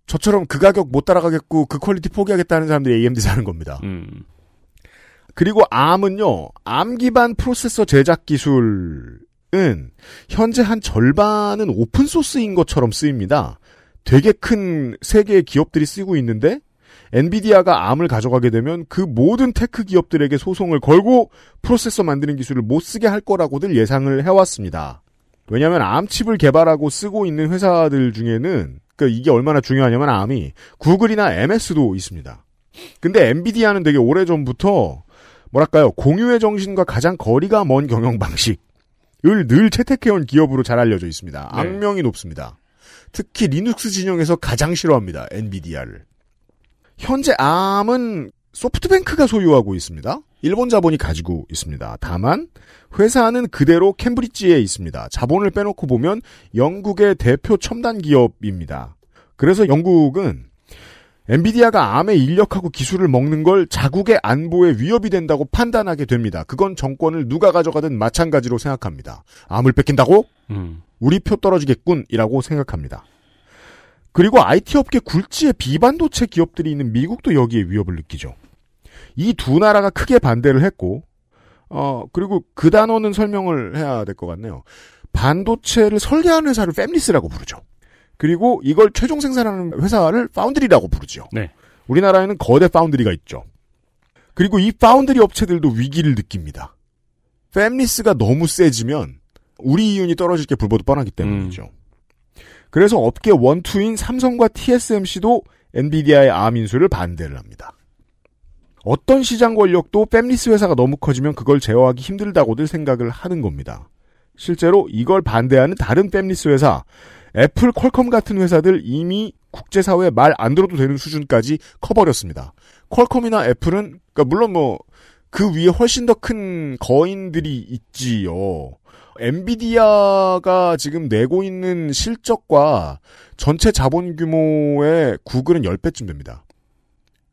저처럼 그 가격 못 따라가겠고 그 퀄리티 포기하겠다는 사람들이 AMD 사는 겁니다. 음. 그리고 ARM은요, ARM 기반 프로세서 제작 기술은 현재 한 절반은 open source인 것처럼 쓰입니다. 되게 큰 세계의 기업들이 쓰고 있는데, 엔비디아가 ARM을 가져가게 되면 그 모든 tech 기업들에게 소송을 걸고 프로세서 만드는 기술을 못 쓰게 할 거라고들 예상을 해왔습니다. 왜냐하면 ARM 칩을 개발하고 쓰고 있는 회사들 중에는 그 이게 얼마나 중요하냐면 ARM이 구글이나 MS도 있습니다. 근데 엔비디아는 되게 오래 전부터 뭐랄까요 공유의 정신과 가장 거리가 먼 경영 방식을 늘 채택해온 기업으로 잘 알려져 있습니다. 네. 악명이 높습니다. 특히 리눅스 진영에서 가장 싫어합니다. 엔비디아를. 현재 ARM은 소프트뱅크가 소유하고 있습니다. 일본 자본이 가지고 있습니다. 다만 회사는 그대로 캠브리지에 있습니다. 자본을 빼놓고 보면 영국의 대표 첨단 기업입니다. 그래서 영국은 엔비디아가 암의 인력하고 기술을 먹는 걸 자국의 안보에 위협이 된다고 판단하게 됩니다. 그건 정권을 누가 가져가든 마찬가지로 생각합니다. 암을 뺏긴다고? 음. 우리 표 떨어지겠군이라고 생각합니다. 그리고 IT 업계 굴지의 비반도체 기업들이 있는 미국도 여기에 위협을 느끼죠. 이 두 나라가 크게 반대를 했고, 어, 그리고 그 단어는 설명을 해야 될 것 같네요. 반도체를 설계하는 회사를 fabless라고 부르죠. 그리고 이걸 최종 생산하는 회사를 foundry라고 부르죠. 네. 우리나라에는 거대 foundry가 있죠. 그리고 이 파운드리 업체들도 위기를 느낍니다. fabless가 너무 세지면 우리 이윤이 떨어질 게 불보듯 뻔하기 때문이죠. 그래서 업계 one two인 삼성과 TSMC도 엔비디아의 ARM 인수를 반대를 합니다. 어떤 시장 권력도 팹리스 회사가 너무 커지면 그걸 제어하기 힘들다고들 생각을 하는 겁니다. 실제로 이걸 반대하는 다른 팹리스 회사, 애플, 퀄컴 같은 회사들 이미 국제사회에 말안 들어도 되는 수준까지 커버렸습니다. 퀄컴이나 애플은, 그러니까 물론 뭐, 그 위에 훨씬 더 큰 거인들이 있지요. 엔비디아가 지금 내고 있는 실적과 전체 자본 규모의 구글은 10배쯤 됩니다.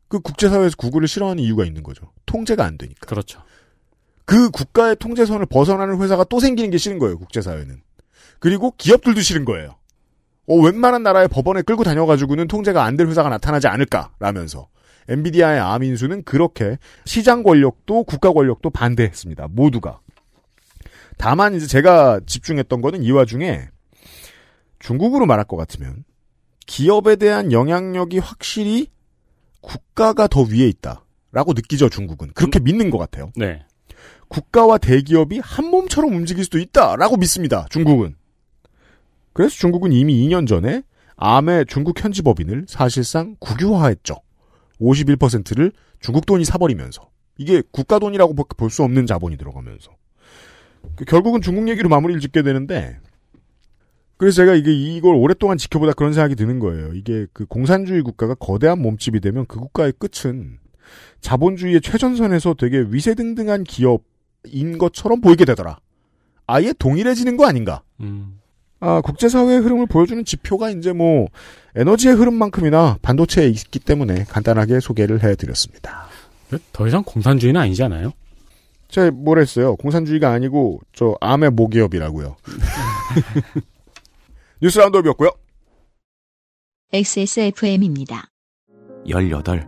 그 국제사회에서 구글을 싫어하는 이유가 있는 거죠. 통제가 안 되니까. 그렇죠. 그 국가의 통제선을 벗어나는 회사가 또 생기는 게 싫은 거예요, 국제사회는. 그리고 기업들도 싫은 거예요. 어, 웬만한 나라의 법원에 끌고 다녀가지고는 통제가 안 될 회사가 나타나지 않을까라면서. 엔비디아의 아민수는 그렇게 시장 권력도 국가 권력도 반대했습니다. 모두가. 다만 이제 제가 집중했던 거는 이 와중에 중국으로 말할 것 같으면 기업에 대한 영향력이 확실히 국가가 더 위에 있다라고 느끼죠 중국은 그렇게 믿는 것 같아요. 네. 국가와 대기업이 한 몸처럼 움직일 수도 있다라고 믿습니다. 중국은. 그래서 중국은 이미 2년 전에 암의 중국 현지 법인을 사실상 국유화했죠. 51%를 중국 돈이 사버리면서 이게 국가 돈이라고 볼 수 없는 자본이 들어가면서 그 결국은 중국 얘기로 마무리를 짓게 되는데 그래서 제가 이게 이걸 오랫동안 지켜보다 그런 생각이 드는 거예요. 이게 그 공산주의 국가가 거대한 몸집이 되면 그 국가의 끝은 자본주의의 최전선에서 되게 위세등등한 기업인 것처럼 보이게 되더라. 아예 동일해지는 거 아닌가? 음. 아, 국제사회의 흐름을 보여주는 지표가 이제 뭐 에너지의 흐름만큼이나 반도체에 있기 때문에 간단하게 소개를 해드렸습니다. 더 이상 공산주의는 아니지 않아요? 제가 뭘 했어요? 공산주의가 아니고 저 암의 모기업이라고요. 뉴스 roundup이었고요. XSFM입니다. 18.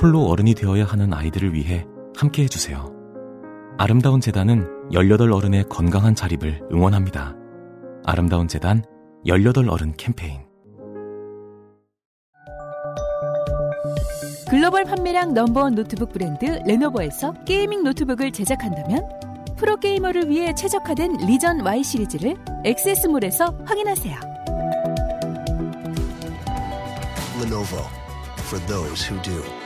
홀로 어른이 되어야 하는 아이들을 위해 함께 해주세요. 아름다운 재단은 18 어른의 건강한 자립을 응원합니다. 아름다운 재단 18 어른 캠페인 글로벌 판매량 number one 노트북 브랜드 레노버에서 gaming 노트북을 제작한다면 프로게이머를 위해 최적화된 리전 Y 시리즈를 액세스몰에서 확인하세요. Lenovo for those who do.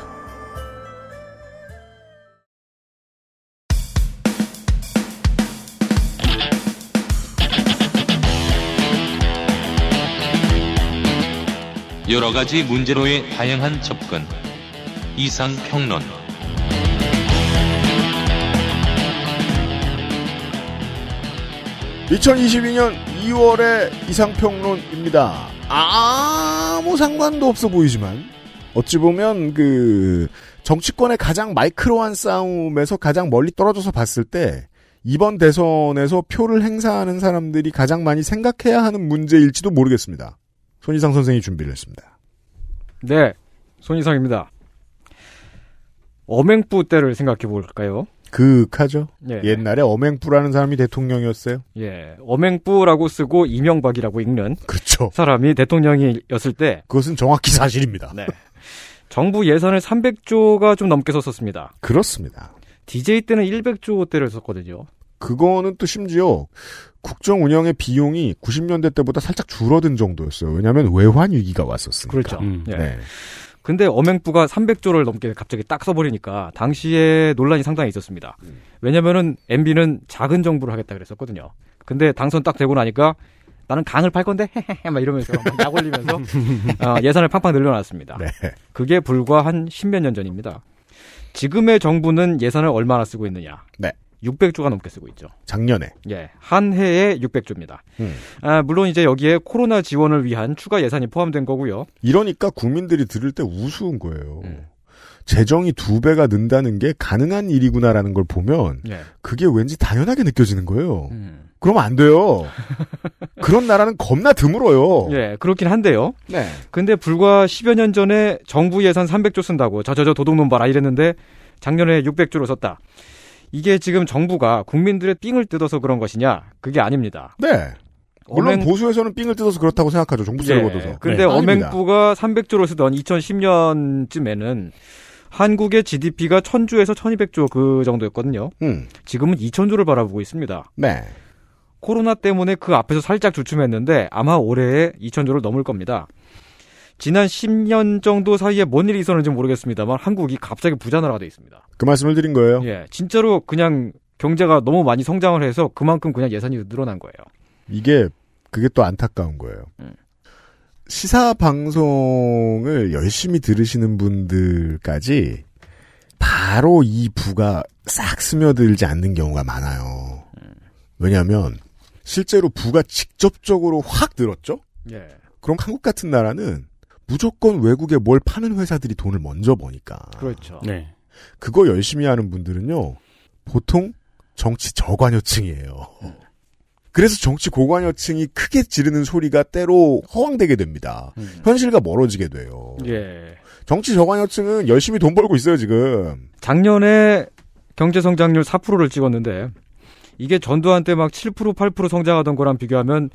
여러 가지 문제로의 다양한 접근. 이상 평론. (2022년 2월의 이상평론입니다) 아무 상관도 없어 보이지만 어찌 보면 그 정치권의 가장 마이크로한 싸움에서 가장 멀리 떨어져서 봤을 때 이번 대선에서 표를 행사하는 사람들이 가장 많이 생각해야 하는 문제일지도 모르겠습니다. 손희상 선생이 준비를 했습니다. 네, 손희상입니다. 어맹부 때를 생각해 볼까요? 그하죠. 예. 옛날에 어맹부라는 사람이 대통령이었어요. 예, 어맹부라고 쓰고 이명박이라고 읽는 그렇죠. 사람이 대통령이었을 때 그것은 정확히 사실입니다. 네. 정부 예산을 300조가 좀 넘게 썼었습니다. 그렇습니다. DJ 때는 100조 대를 썼거든요. 그거는 또 심지어 국정 운영의 비용이 90년대 때보다 살짝 줄어든 정도였어요. 왜냐하면 외환 위기가 왔었으니까. 그렇죠. 음. 예. 네. 근데 어맹부가 300조를 넘게 갑자기 딱 써버리니까 당시에 논란이 상당히 있었습니다. 왜냐면은 MB는 작은 정부를 하겠다 그랬었거든요. 근데 당선 딱 되고 나니까 나는 강을 팔 건데 헤헤헤 막 이러면서 약 올리면서 어, 예산을 팡팡 늘려놨습니다. 네. 그게 불과 한 십몇 년 전입니다. 지금의 정부는 예산을 얼마나 쓰고 있느냐? 네. 600조가 넘게 쓰고 있죠. 작년에. 예, 한 해에 600조입니다. 음. 아, 물론 이제 여기에 코로나 지원을 위한 추가 예산이 포함된 거고요. 이러니까 국민들이 들을 때 우스운 거예요. 음. 재정이 두 배가 는다는 게 가능한 일이구나라는 걸 보면 예. 그게 왠지 당연하게 느껴지는 거예요. 음. 그러면 안 돼요. 그런 나라는 겁나 드물어요. 예, 그렇긴 한데요. 네. 근데 불과 10여 년 전에 정부 예산 300조 쓴다고 저저저 도둑놈 봐라 이랬는데 작년에 600조를 썼다. 이게 지금 정부가 국민들의 삥을 뜯어서 그런 것이냐? 그게 아닙니다. 네. 물론 어맹- 보수에서는 삥을 뜯어서 그렇다고 생각하죠. 정부 세를 예, 걷어서. 근데 네. 아닙니다. 어맹부가 300조를 쓰던 2010년쯤에는 한국의 GDP가 1000조에서 1200조 그 정도였거든요. 음. 지금은 2000조를 바라보고 있습니다. 네. 코로나 때문에 그 앞에서 살짝 주춤했는데 아마 올해에 2000조를 넘을 겁니다. 지난 10년 정도 사이에 뭔 일이 있었는지 모르겠습니다만 한국이 갑자기 부자 나라가 돼 있습니다. 그 말씀을 드린 거예요. 예, 진짜로 그냥 경제가 너무 많이 성장을 해서 그만큼 그냥 예산이 늘어난 거예요. 이게 그게 또 안타까운 거예요. 음. 시사 방송을 열심히 들으시는 분들까지 바로 이 부가 싹 스며들지 않는 경우가 많아요. 왜냐하면 실제로 부가 직접적으로 확 늘었죠. 예. 그럼 한국 같은 나라는 무조건 외국에 뭘 파는 회사들이 돈을 먼저 버니까. 그렇죠. 네. 그거 열심히 하는 분들은요, 보통 정치 저관여층이에요. 그래서 정치 고관여층이 크게 지르는 소리가 때로 허황되게 됩니다. 현실과 멀어지게 돼요. 예. 정치 저관여층은 열심히 돈 벌고 있어요, 지금. 작년에 경제 성장률 4%를 찍었는데 이게 전두환 때 막 7% 8% 성장하던 거랑 비교하면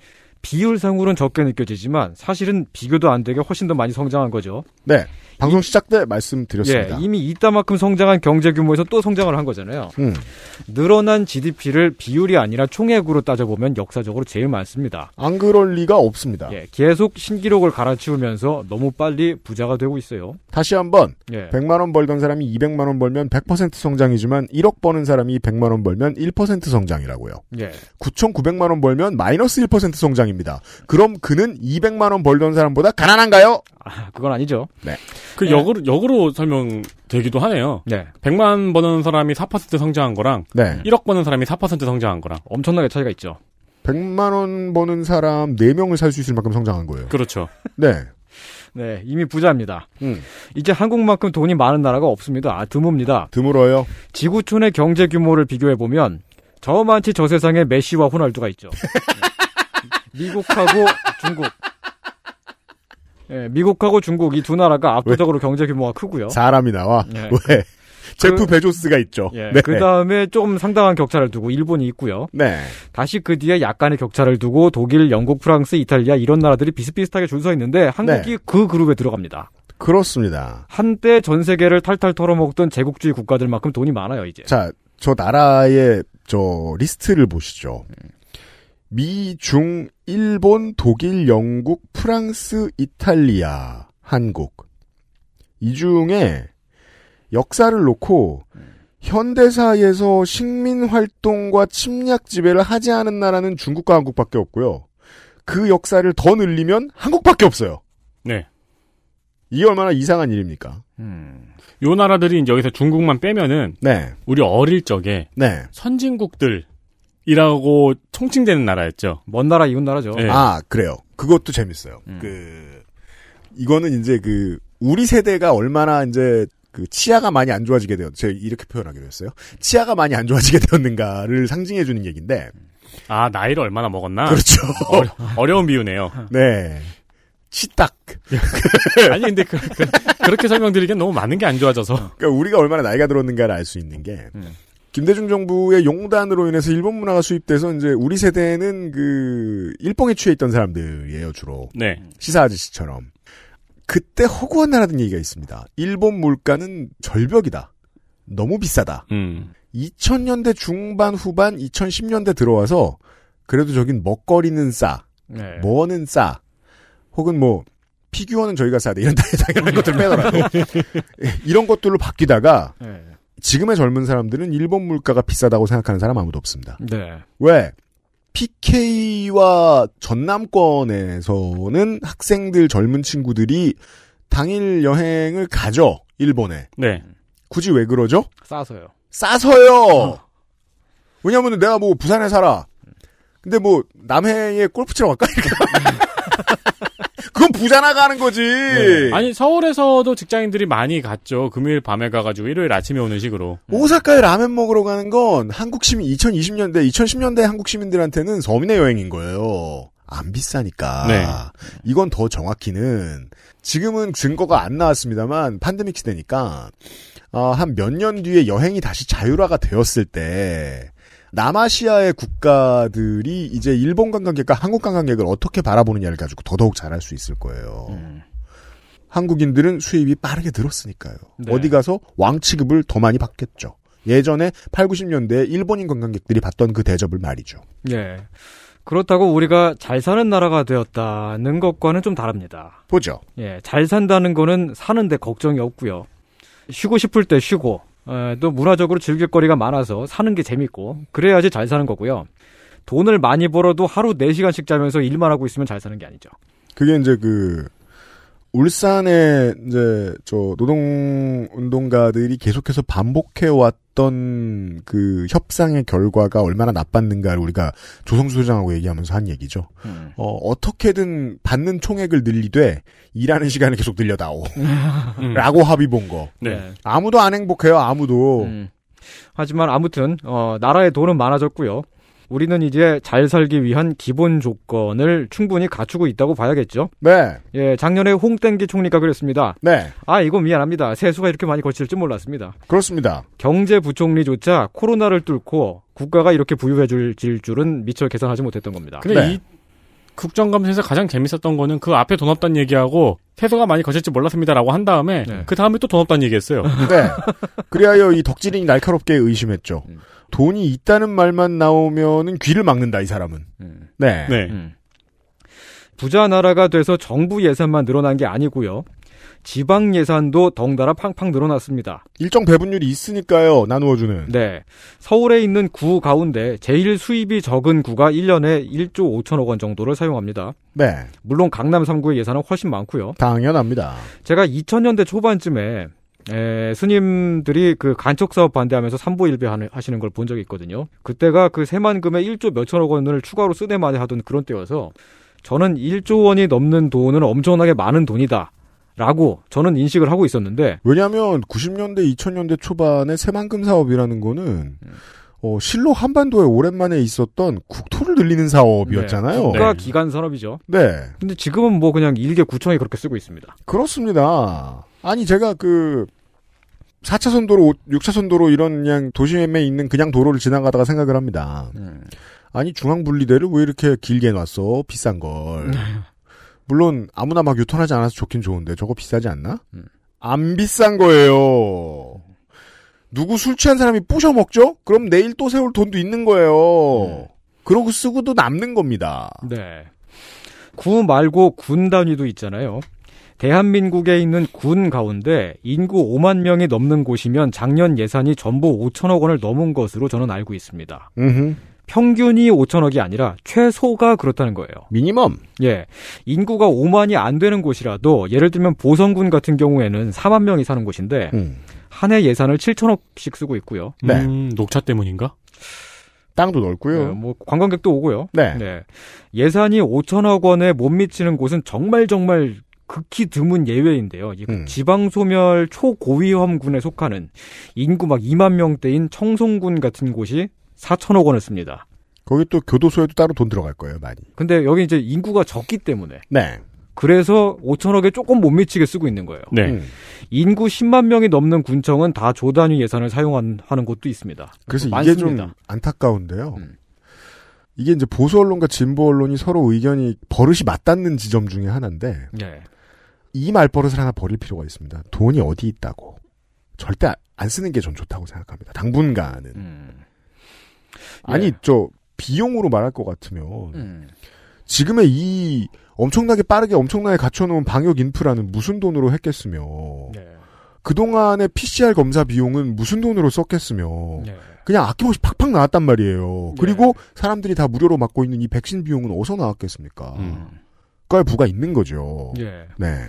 비율상으로는 적게 느껴지지만 사실은 비교도 안 되게 훨씬 더 많이 성장한 거죠. 네. 방송 시작 때 말씀드렸습니다. 예, 이미 이따만큼 성장한 경제 규모에서 또 성장을 한 거잖아요. 음. 늘어난 GDP를 비율이 아니라 총액으로 따져보면 역사적으로 제일 많습니다. 안 그럴 리가 없습니다. 예, 계속 신기록을 갈아치우면서 너무 빨리 부자가 되고 있어요. 다시 한번 예. 100만 원 벌던 사람이 200만 원 벌면 100% 성장이지만 1억 버는 사람이 100만 원 벌면 1% 성장이라고요. 예. 9,900만 원 벌면 마이너스 1% 성장입니다. 그럼 그는 200만 원 벌던 사람보다 가난한가요? 아, 그건 아니죠. 네. 그 역으로, 역으로 설명되기도 하네요. 네. 100만 버는 사람이 4% 성장한 거랑 네. 1억 버는 사람이 4% 성장한 거랑 엄청나게 차이가 있죠. 100만 원 버는 사람 4명을 살 수 있을 만큼 성장한 거예요. 그렇죠. 네. 네, 이미 부자입니다. 음. 이제 한국만큼 돈이 많은 나라가 없습니다. 아, 드뭅니다. 드물어요. 지구촌의 경제 규모를 비교해 보면 저 세상에 메시와 호날두가 있죠. 네. 미국하고 중국. 예, 미국하고 중국 이 두 나라가 압도적으로 경제 규모가 크고요. 사람이 나와. 예. 왜? 제프 그- 베조스가 있죠. 예, 네. 그 다음에 조금 상당한 격차를 두고 일본이 있고요. 네. 다시 그 뒤에 약간의 격차를 두고 독일, 영국, 프랑스, 이탈리아 이런 나라들이 비슷비슷하게 줄 서 있는데 한국이 네. 그 그룹에 들어갑니다. 그렇습니다. 한때 전 세계를 탈탈 털어먹던 제국주의 국가들만큼 돈이 많아요 이제. 자, 저 나라의 저 리스트를 보시죠. 미, 중, 일본, 독일, 영국, 프랑스, 이탈리아, 한국. 이 중에 역사를 놓고 현대사에서 식민 활동과 침략 지배를 하지 않은 나라는 중국과 한국밖에 없고요. 그 역사를 더 늘리면 한국밖에 없어요. 네. 이게 얼마나 이상한 일입니까? 요 나라들이 여기서 중국만 빼면은 네. 우리 어릴 적에 네. 선진국들 이라고 총칭되는 나라였죠. 먼 나라 이웃 나라죠. 네. 아, 그래요. 그것도 재밌어요. 그, 이거는 이제 그, 우리 세대가 얼마나 이제 그 치아가 많이 안 좋아지게 되었, 제가 이렇게 표현하기로 했어요. 치아가 많이 안 좋아지게 되었는가를 상징해 주는 얘기인데, 아 나이를 얼마나 먹었나? 그렇죠. 어려, 어려운 비유네요. 네. 치딱. 아니 근데 그, 렇게 설명드리기엔 너무 많은 게 안 좋아져서. 그러니까 우리가 얼마나 나이가 들었는가를 알 수 있는 게, 음. 김대중 정부의 용단으로 인해서 일본 문화가 수입돼서 이제 우리 세대는 그, 일봉에 취해 있던 사람들이에요, 주로. 네. 시사 아저씨처럼. 그때 허구한 나라던 얘기가 있습니다. 일본 물가는 절벽이다. 너무 비싸다. 음. 2000년대 중반 후반 2010년대 들어와서 그래도 저긴 먹거리는 싸. 네. 뭐는 싸. 혹은 뭐 피규어는 저희가 싸다. 이런 당연한 것들 빼더라도 이런 것들로 바뀌다가 네. 지금의 젊은 사람들은 일본 물가가 비싸다고 생각하는 사람 아무도 없습니다. 네. 왜? PK와 전남권에서는 학생들 젊은 친구들이 당일 여행을 가죠. 일본에. 네. 굳이 왜 그러죠? 싸서요. 싸서요. 왜냐면 내가 뭐 부산에 살아. 근데 뭐 남해에 골프 치러 갈까? 그건 부자 나가는 거지. 네. 아니 서울에서도 직장인들이 많이 갔죠. 금요일 밤에 가가지고 일요일 아침에 오는 식으로. 오사카에 라면 먹으러 가는 건 한국 시민 2020년대 2010년대 한국 시민들한테는 서민의 여행인 거예요. 안 비싸니까. 네. 이건 더 정확히는 지금은 증거가 안 나왔습니다만 팬데믹 시대니까 어, 한몇 년 뒤에 여행이 다시 자율화가 되었을 때 남아시아의 국가들이 이제 일본 관광객과 한국 관광객을 어떻게 바라보느냐를 가지고 더더욱 잘할 수 있을 거예요. 한국인들은 수입이 빠르게 늘었으니까요. 네. 어디 가서 왕 취급을 더 많이 받겠죠. 예전에 8, 90년대에 일본인 관광객들이 받던 그 대접을 말이죠. 예. 그렇다고 우리가 잘 사는 나라가 되었다는 것과는 좀 다릅니다. 보죠. 예, 잘 산다는 거는 사는데 걱정이 없고요. 쉬고 싶을 때 쉬고, 에, 또 문화적으로 즐길 거리가 많아서 사는 게 재밌고, 그래야지 잘 사는 거고요. 돈을 많이 벌어도 하루 4시간씩 자면서 일만 하고 있으면 잘 사는 게 아니죠. 그게 이제 그 울산에 이제 저 노동 운동가들이 계속해서 반복해 왔던 그 협상의 결과가 얼마나 나빴는가를 우리가 조성수 소장하고 얘기하면서 한 얘기죠. 음. 어, 어떻게든 받는 총액을 늘리되 일하는 시간을 계속 늘려다오. 라고 합의 본 거. 네. 아무도 안 행복해요, 아무도. 음. 하지만 아무튼 어, 나라의 돈은 많아졌고요. 우리는 이제 잘 살기 위한 기본 조건을 충분히 갖추고 있다고 봐야겠죠. 네. 예, 작년에 홍땡기 총리가 그랬습니다. 네. 아, 이거 미안합니다. 세수가 이렇게 많이 거칠 줄 몰랐습니다. 그렇습니다. 경제부총리조차 코로나를 뚫고 국가가 이렇게 부유해질 줄은 미처 계산하지 못했던 겁니다. 근데 네. 이 국정감사에서 가장 재밌었던 거는 그 앞에 돈 없다는 얘기하고 세수가 많이 거칠지 몰랐습니다라고 한 다음에 네. 그 다음에 또 돈 없다는 얘기했어요. 네. 그리하여 이 덕질인이 날카롭게 의심했죠. 음. 돈이 있다는 말만 나오면은 귀를 막는다, 이 사람은. 음. 네. 네. 음. 부자 나라가 돼서 정부 예산만 늘어난 게 아니고요. 지방 예산도 덩달아 팡팡 늘어났습니다. 일정 배분율이 있으니까요, 나누어주는. 네. 서울에 있는 구 가운데 제일 수입이 적은 구가 1년에 1조 5천억 원 정도를 사용합니다. 네. 물론 강남 3구의 예산은 훨씬 많고요. 당연합니다. 제가 2000년대 초반쯤에 에, 스님들이 그 간척 사업 반대하면서 삼보일배 하시는 걸 본 적이 있거든요. 그때가 그 세만금에 1조 몇천억 원을 추가로 쓰내마냐 하던 그런 때여서 저는 1조 원이 넘는 돈은 엄청나게 많은 돈이다. 라고 저는 인식을 하고 있었는데 왜냐하면 90년대, 2000년대 초반에 새만금 사업이라는 거는 어, 실로 한반도에 오랜만에 있었던 국토를 늘리는 사업이었잖아요. 네, 국가 기관 산업이죠. 네. 근데 지금은 뭐 그냥 일개 구청이 그렇게 쓰고 있습니다. 그렇습니다. 아니 제가 그 4차선 도로, 6차선 도로 이런 그냥 도심에 있는 그냥 도로를 지나가다가 생각을 합니다. 아니 중앙 분리대를 왜 이렇게 길게 놨어? 비싼 걸. 물론 아무나 막 유턴하지 않아서 좋긴 좋은데 저거 비싸지 않나? 안 비싼 거예요. 누구 술 취한 사람이 부셔 먹죠? 그럼 내일 또 세울 돈도 있는 거예요. 그러고 쓰고도 남는 겁니다. 네. 구 말고 군 단위도 있잖아요. 대한민국에 있는 군 가운데 인구 5만 명이 넘는 곳이면 작년 예산이 전부 5천억 원을 넘은 것으로 저는 알고 있습니다. 음흠. 평균이 5천억이 아니라 최소가 그렇다는 거예요. 미니멈. 예. 인구가 5만이 안 되는 곳이라도 예를 들면 보성군 같은 경우에는 4만 명이 사는 곳인데 음. 한해 예산을 7천억씩 쓰고 있고요. 네. 음, 녹차 때문인가? 땅도 넓고요. 네, 뭐 관광객도 오고요. 네. 예산이 5천억 원에 못 미치는 곳은 정말 정말 극히 드문 예외인데요. 이 음. 지방 소멸 초고위험군에 속하는 인구 막 2만 명대인 청송군 같은 곳이 4천억 원을 씁니다. 거기 또 교도소에도 따로 돈 들어갈 거예요, 많이. 근데 여기 이제 인구가 적기 때문에 네. 그래서 5천억에 조금 못 미치게 쓰고 있는 거예요. 네. 음. 인구 10만 명이 넘는 군청은 다 조단위 예산을 사용하는 곳도 있습니다. 그래서 이게 많습니다. 좀 안타까운데요. 음. 이게 이제 보수 언론과 진보 언론이 서로 의견이 버릇이 맞닿는 지점 중에 하나인데 네. 이 말버릇을 하나 버릴 필요가 있습니다. 돈이 어디 있다고 절대 안 쓰는 게 전 좋다고 생각합니다. 당분간은 음. 아니 예. 저 비용으로 말할 것 같으면 음. 지금의 이 엄청나게 빠르게 엄청나게 갖춰놓은 방역 인프라는 무슨 돈으로 했겠으며 네. 그동안의 PCR 검사 비용은 무슨 돈으로 썼겠으며 네. 그냥 아낌없이 팍팍 나왔단 말이에요. 그리고 사람들이 다 무료로 맞고 있는 이 백신 비용은 어디서 나왔겠습니까? 음. 부가 있는 거죠. 예. 네.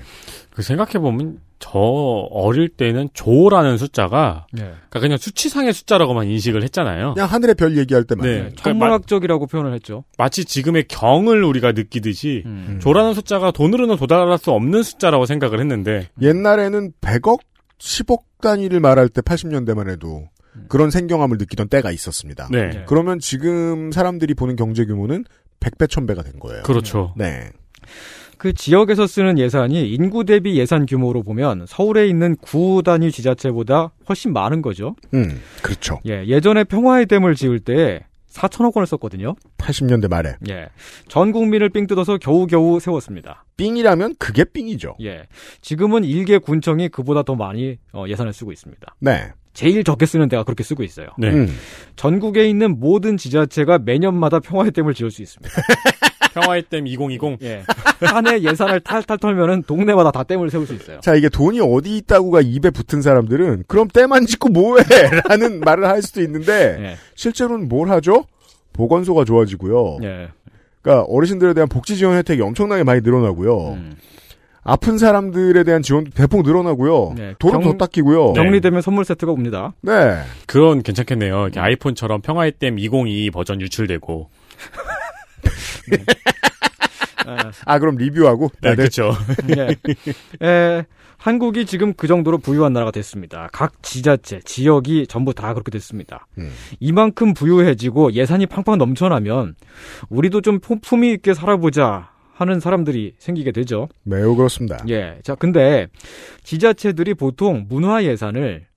그 생각해보면, 저 어릴 때는 조라는 숫자가, 예. 그러니까 그냥 수치상의 숫자라고만 인식을 했잖아요. 그냥 하늘의 별 얘기할 때만. 네. 그러니까 마, 천문학적이라고 표현을 했죠. 마치 지금의 경을 우리가 느끼듯이, 음. 조라는 숫자가 돈으로는 도달할 수 없는 숫자라고 생각을 했는데, 옛날에는 100억, 10억 단위를 말할 때 80년대만 해도 그런 생경함을 느끼던 때가 있었습니다. 네. 그러면 지금 사람들이 보는 경제 규모는 100배, 1000배가 된 거예요. 그렇죠. 네. 그 지역에서 쓰는 예산이 인구 대비 예산 규모로 보면 서울에 있는 구 단위 지자체보다 훨씬 많은 거죠. 음, 그렇죠. 예, 예전에 평화의 댐을 지을 때 4천억 원을 썼거든요. 80년대 말에. 예. 전 국민을 삥 뜯어서 겨우겨우 세웠습니다. 삥이라면 그게 삥이죠. 예. 지금은 일개 군청이 그보다 더 많이 어, 예산을 쓰고 있습니다. 네. 제일 적게 쓰는 데가 그렇게 쓰고 있어요. 네. 음. 전국에 있는 모든 지자체가 매년마다 평화의 댐을 지을 수 있습니다. 평화의 댐 2020. 예. 한해 예산을 탈탈 털면은 동네마다 다 댐을 세울 수 있어요. 자, 이게 돈이 어디 있다고가 입에 붙은 사람들은 그럼 때만 짓고 뭐해? 라는 말을 할 수도 있는데 예. 실제로는 뭘 하죠? 보건소가 좋아지고요. 예. 그러니까 어르신들에 대한 복지 지원 혜택이 엄청나게 많이 늘어나고요. 음. 아픈 사람들에 대한 지원도 대폭 늘어나고요. 네. 돈은 경- 더 닦이고요. 정리되면 선물 세트가 옵니다. 네. 그건 괜찮겠네요. 이렇게 아이폰처럼 평화의 댐 2022 버전 유출되고. 아, 그럼 리뷰하고? 네? 그렇죠. 예. 예, 한국이 지금 그 정도로 부유한 나라가 됐습니다. 각 지자체, 지역이 전부 다 그렇게 됐습니다. 음. 이만큼 부유해지고 예산이 팡팡 넘쳐나면 우리도 좀 품- 품위 있게 살아보자 하는 사람들이 생기게 되죠. 매우 그렇습니다. 예. 자, 근데 지자체들이 보통 문화 예산을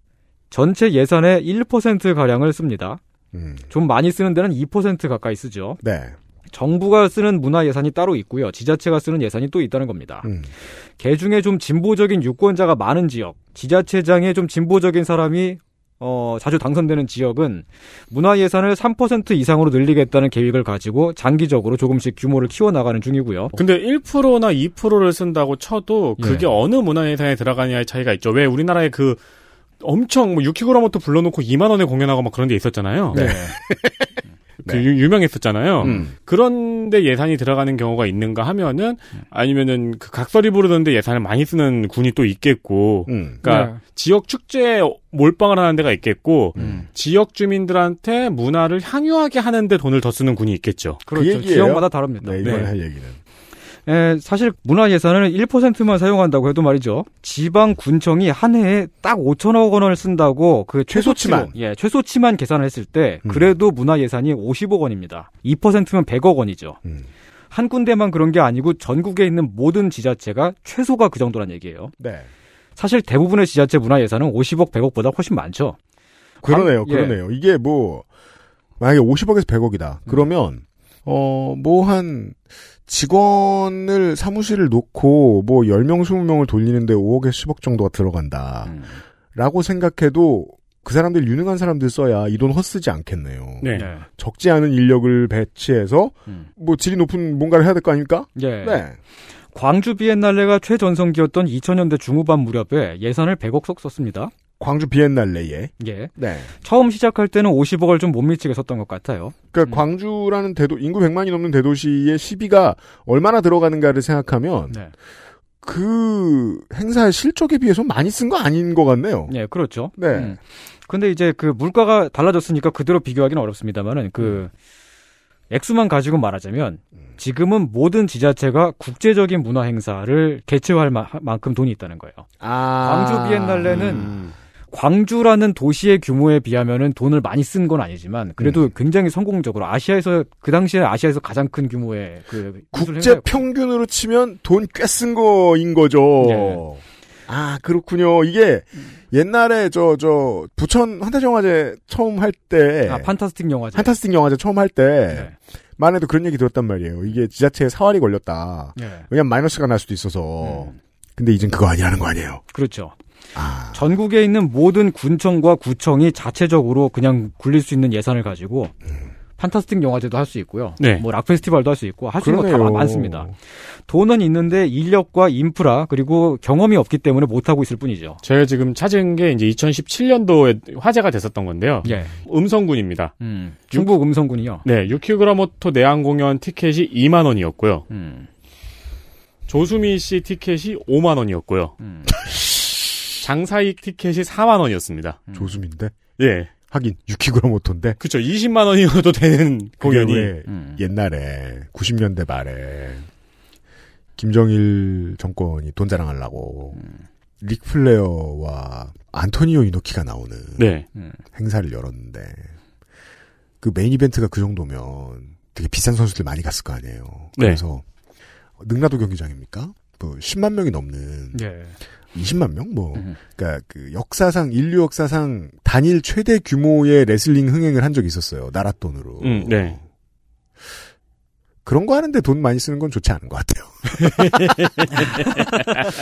전체 예산의 1% 가량을 씁니다. 음. 좀 많이 쓰는 데는 2% 가까이 쓰죠. 네. 정부가 쓰는 문화 예산이 따로 있고요. 지자체가 쓰는 예산이 또 있다는 겁니다. 음. 개 중에 좀 진보적인 유권자가 많은 지역, 지자체장에 좀 진보적인 사람이 어, 자주 당선되는 지역은 문화 예산을 3% 이상으로 늘리겠다는 계획을 가지고 장기적으로 조금씩 규모를 키워나가는 중이고요. 근데 1%나 2%를 쓴다고 쳐도 그게 예. 어느 문화 예산에 들어가냐의 차이가 있죠. 왜 우리나라에 그 엄청 뭐 유키그라모토 불러놓고 2만 원에 공연하고 막 그런 데 있었잖아요. 네. 그 유- 유명했었잖아요. 음. 그런데 예산이 들어가는 경우가 있는가 하면은 아니면은 그 각설이 부르는데 예산을 많이 쓰는 군이 또 있겠고, 음. 그러니까 네. 지역 축제에 몰빵을 하는 데가 있겠고, 음. 지역 주민들한테 문화를 향유하게 하는데 돈을 더 쓰는 군이 있겠죠. 그렇죠. 얘기예요? 지역마다 다릅니다. 네, 이번에 네. 할 얘기는. 에, 사실 문화 예산을 1%만 사용한다고 해도 말이죠. 지방 군청이 한 해에 딱 5천억 원을 쓴다고 그 최소치만. 최소치로, 예, 최소치만 계산을 했을 때 음. 그래도 문화 예산이 50억 원입니다. 2%면 100억 원이죠. 음. 한 군데만 그런 게 아니고 전국에 있는 모든 지자체가 최소가 그 정도란 얘기예요. 네. 사실 대부분의 지자체 문화 예산은 50억, 100억보다 훨씬 많죠. 그러네요, 예. 그러네요. 이게 뭐, 만약에 50억에서 100억이다. 그러면, 어, 뭐 한, 직원을 사무실을 놓고 뭐 10명, 20명을 돌리는데 5억에서 10억 정도가 들어간다. 음. 라고 생각해도 그 사람들 유능한 사람들 써야 이 돈 헛쓰지 않겠네요. 네. 네. 적지 않은 인력을 배치해서 음. 뭐 질이 높은 뭔가를 해야 될 거 아닙니까? 예. 네. 광주 비엔날레가 최전성기였던 2000년대 중후반 무렵에 예산을 100억 석 썼습니다. 광주 비엔날레에. 예. 네. 처음 시작할 때는 50억을 좀 못 미치게 썼던 것 같아요. 그러니까 광주라는 대도 인구 100만이 넘는 대도시의 시비가 얼마나 들어가는가를 생각하면 네. 그 행사의 실적에 비해서 많이 쓴 거 아닌 것 같네요. 예, 그렇죠. 네. 음. 근데 이제 그 물가가 달라졌으니까 그대로 비교하기는 어렵습니다만은 그 액수만 가지고 말하자면 지금은 모든 지자체가 국제적인 문화 행사를 개최할 마- 만큼 돈이 있다는 거예요. 아. 광주 비엔날레는 음. 광주라는 도시의 규모에 비하면은 돈을 많이 쓴 건 아니지만 그래도 음. 굉장히 성공적으로 아시아에서 그 당시에 아시아에서 가장 큰 규모의 그 국제 평균으로 치면 돈 꽤 쓴 거인 거죠. 네. 아, 그렇군요. 이게 옛날에 저, 저, 부천 환타정화제 처음 할 때. 아, 판타스틱 영화제. 판타스틱 영화제 처음 할 때. 네. 만 해도 그런 얘기 들었단 말이에요. 이게 지자체에 사활이 걸렸다. 네. 왜냐면 마이너스가 날 수도 있어서. 음. 근데 이젠 그거 아니라는 거 아니에요. 그렇죠. 아. 전국에 있는 모든 군청과 구청이 자체적으로 그냥 굴릴 수 있는 예산을 가지고 판타스틱 영화제도 할 수 있고요. 네. 뭐락 페스티벌도 할 수 있고 할 수 있는 거 다. 많습니다. 돈은 있는데 인력과 인프라 그리고 경험이 없기 때문에 못 하고 있을 뿐이죠. 제가 지금 찾은 게 이제 2017년도에 화제가 됐었던 건데요. 예. 음성군입니다. 음. 중국 음성군이요. 네, 유키그라모토 내한 공연 티켓이 2만 원이었고요. 음. 조수미 씨 티켓이 5만 원이었고요. 음. 장사익 티켓이 4만 원이었습니다. 조수미인데? 예. 하긴 유키 구라모토인데. 그쵸. 20만 원이어도 되는 공연이. 왜 음. 옛날에 90년대 말에 김정일 정권이 돈 자랑하려고 릭 플레어와 안토니오 이노키가 나오는 네. 행사를 열었는데 그 메인 이벤트가 그 정도면 되게 비싼 선수들 많이 갔을 거 아니에요. 네. 그래서 능라도 경기장입니까? 뭐 10만 명이 넘는 예. 20만 명? 뭐, 그니까, 그, 역사상, 인류 역사상 단일 최대 규모의 레슬링 흥행을 한 적이 있었어요. 나라 돈으로. 음, 네. 그런 거 하는데 돈 많이 쓰는 건 좋지 않은 것 같아요.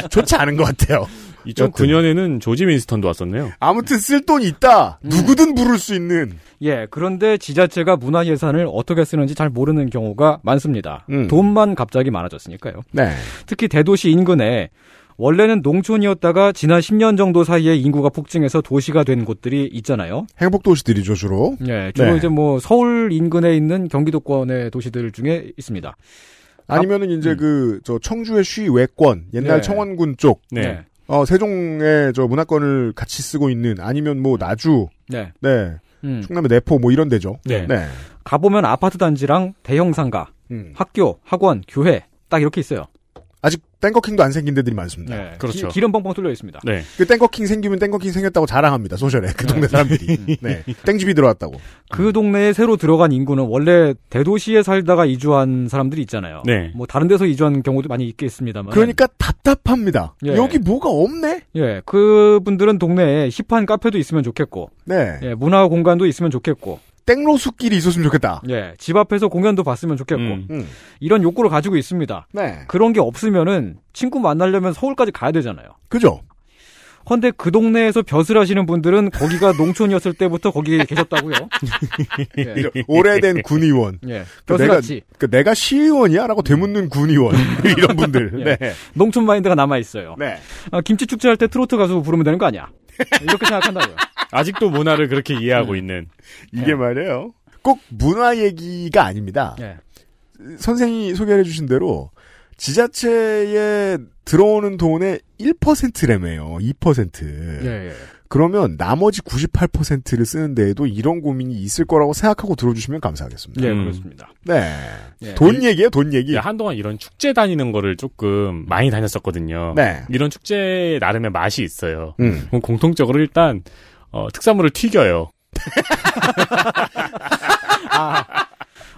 좋지 않은 것 같아요. 2009년에는 조지 윈스턴도 왔었네요. 아무튼 쓸 돈이 있다. 누구든 부를 수 있는. 예, 그런데 지자체가 문화 예산을 어떻게 쓰는지 잘 모르는 경우가 많습니다. 음. 돈만 갑자기 많아졌으니까요. 네. 특히 대도시 인근에 원래는 농촌이었다가 지난 10년 정도 사이에 인구가 폭증해서 도시가 된 곳들이 있잖아요. 행복 도시들이죠, 주로. 예, 주로 네. 이제 뭐 서울 인근에 있는 경기도권의 도시들 중에 있습니다. 아니면은 이제 그, 저, 청주의 쉬 외권, 옛날 네. 청원군 쪽. 네. 어, 세종의 저 문화권을 같이 쓰고 있는, 아니면 뭐, 나주. 네. 네. 음. 충남의 내포 뭐 이런 데죠. 네. 네. 가보면 아파트 단지랑 대형 상가, 음. 학교, 학원, 교회 딱 이렇게 있어요. 아직 땡커킹도 안 생긴 데들이 많습니다. 네. 기, 길은 뻥뻥 뚫려 있습니다. 네. 그 땡커킹 생기면 땡커킹 생겼다고 자랑합니다, 소셜에. 그 동네 사람들이. 네. 땡집이 들어왔다고. 그 동네에 새로 들어간 인구는 원래 대도시에 살다가 이주한 사람들이 있잖아요. 네. 뭐 다른 데서 이주한 경우도 많이 있겠습니다만. 그러니까 답답합니다. 예. 여기 뭐가 없네? 예, 그분들은 동네에 힙한 카페도 있으면 좋겠고, 네. 예, 문화 공간도 있으면 좋겠고, 땡로수길이 있었으면 좋겠다. 예, 집 앞에서 공연도 봤으면 좋겠고, 음. 이런 욕구를 가지고 있습니다. 네. 그런 게 없으면은 친구 만나려면 서울까지 가야 되잖아요. 그죠? 헌데 그 동네에서 벼슬 하시는 분들은 거기가 농촌이었을 때부터 거기에 계셨다고요. 예. 오래된 군의원. 예. 그 내가, 벼슬아치. 그 내가 시의원이야? 라고 되묻는 군의원. 이런 분들. 예. 네. 농촌 마인드가 남아 있어요. 네. 아, 김치 축제 할 때 트로트 가수 부르면 되는 거 아니야? 이렇게 생각한다고요. 아직도 문화를 그렇게 이해하고 있는. 이게 말이에요. 꼭 문화 얘기가 아닙니다. 예. 선생이 소개해 주신 대로 지자체에 들어오는 돈의 1%래매요. 2%. 예, 예. 그러면 나머지 98%를 쓰는 데에도 이런 고민이 있을 거라고 생각하고 들어주시면 감사하겠습니다. 예, 음. 그렇습니다. 네. 예. 돈 얘기예요, 돈 얘기. 예, 한동안 이런 축제 다니는 거를 조금 많이 다녔었거든요. 네. 이런 축제 나름의 맛이 있어요. 음. 공통적으로 일단 어, 특산물을 튀겨요.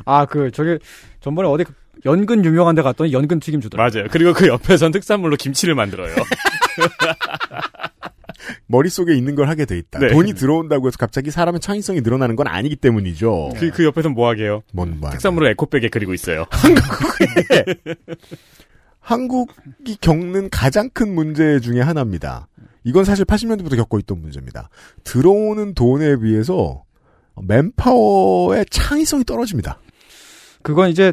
아, 그, 저기, 전번에 어디 연근 유명한 데 갔더니 연근 튀김 주더라고요. 맞아요. 그리고 그 옆에선 특산물로 김치를 만들어요. 머릿속에 있는 걸 하게 돼 있다. 네. 돈이 들어온다고 해서 갑자기 사람의 창의성이 늘어나는 건 아니기 때문이죠. 그, 그 옆에선 뭐 하게요? 뭔 말. 특산물을 에코백에 그리고 있어요. 한국이 겪는 가장 큰 문제 중에 하나입니다. 이건 사실 80년대부터 겪고 있던 문제입니다. 들어오는 돈에 비해서 맨파워의 창의성이 떨어집니다. 그건 이제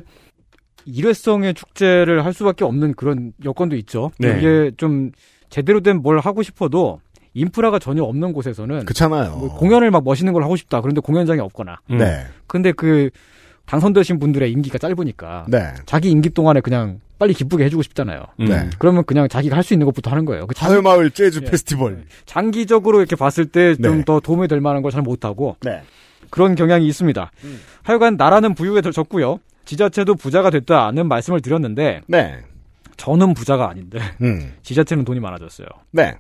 일회성의 축제를 할 수밖에 없는 그런 여건도 있죠. 네. 이게 좀 제대로 된 뭘 하고 싶어도 인프라가 전혀 없는 곳에서는 그렇잖아요. 뭐 공연을 막 멋있는 걸 하고 싶다. 그런데 공연장이 없거나. 음. 네. 근데 그 당선되신 분들의 임기가 짧으니까 네. 자기 임기 동안에 그냥 빨리 기쁘게 해주고 싶잖아요. 네. 그러면 그냥 자기가 할 수 있는 것부터 하는 거예요. 그 장- 하회마을 재즈 예. 페스티벌. 장기적으로 이렇게 봤을 때좀 네. 더 도움이 될 만한 걸 잘 못하고 네. 그런 경향이 있습니다. 하여간 나라는 부유에 졌고요. 지자체도 부자가 됐다는 말씀을 드렸는데 네. 저는 부자가 아닌데 음. 지자체는 돈이 많아졌어요. 네.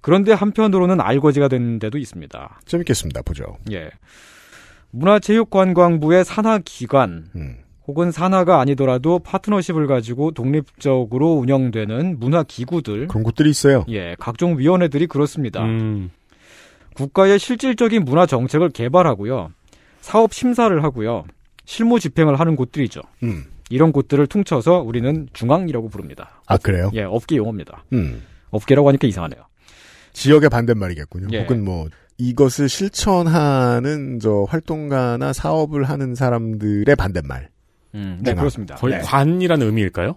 그런데 한편으로는 알거지가 된 데도 있습니다. 재밌겠습니다. 보죠. 예. 문화체육관광부의 산하기관 음. 혹은 산하가 아니더라도 파트너십을 가지고 독립적으로 운영되는 문화 기구들 그런 곳들이 있어요. 예, 각종 위원회들이 그렇습니다. 음. 국가의 실질적인 문화 정책을 개발하고요. 사업 심사를 하고요. 실무 집행을 하는 곳들이죠. 음. 이런 곳들을 퉁쳐서 우리는 중앙이라고 부릅니다. 아, 그래요? 예, 업계 용어입니다. 음. 업계라고 하니까 이상하네요. 지역의 반대말이겠군요. 예. 혹은 뭐 이것을 실천하는 저 활동가나 사업을 하는 사람들의 반대말. 음, 네, 중앙. 그렇습니다. 거의 네. 관이라는 의미일까요?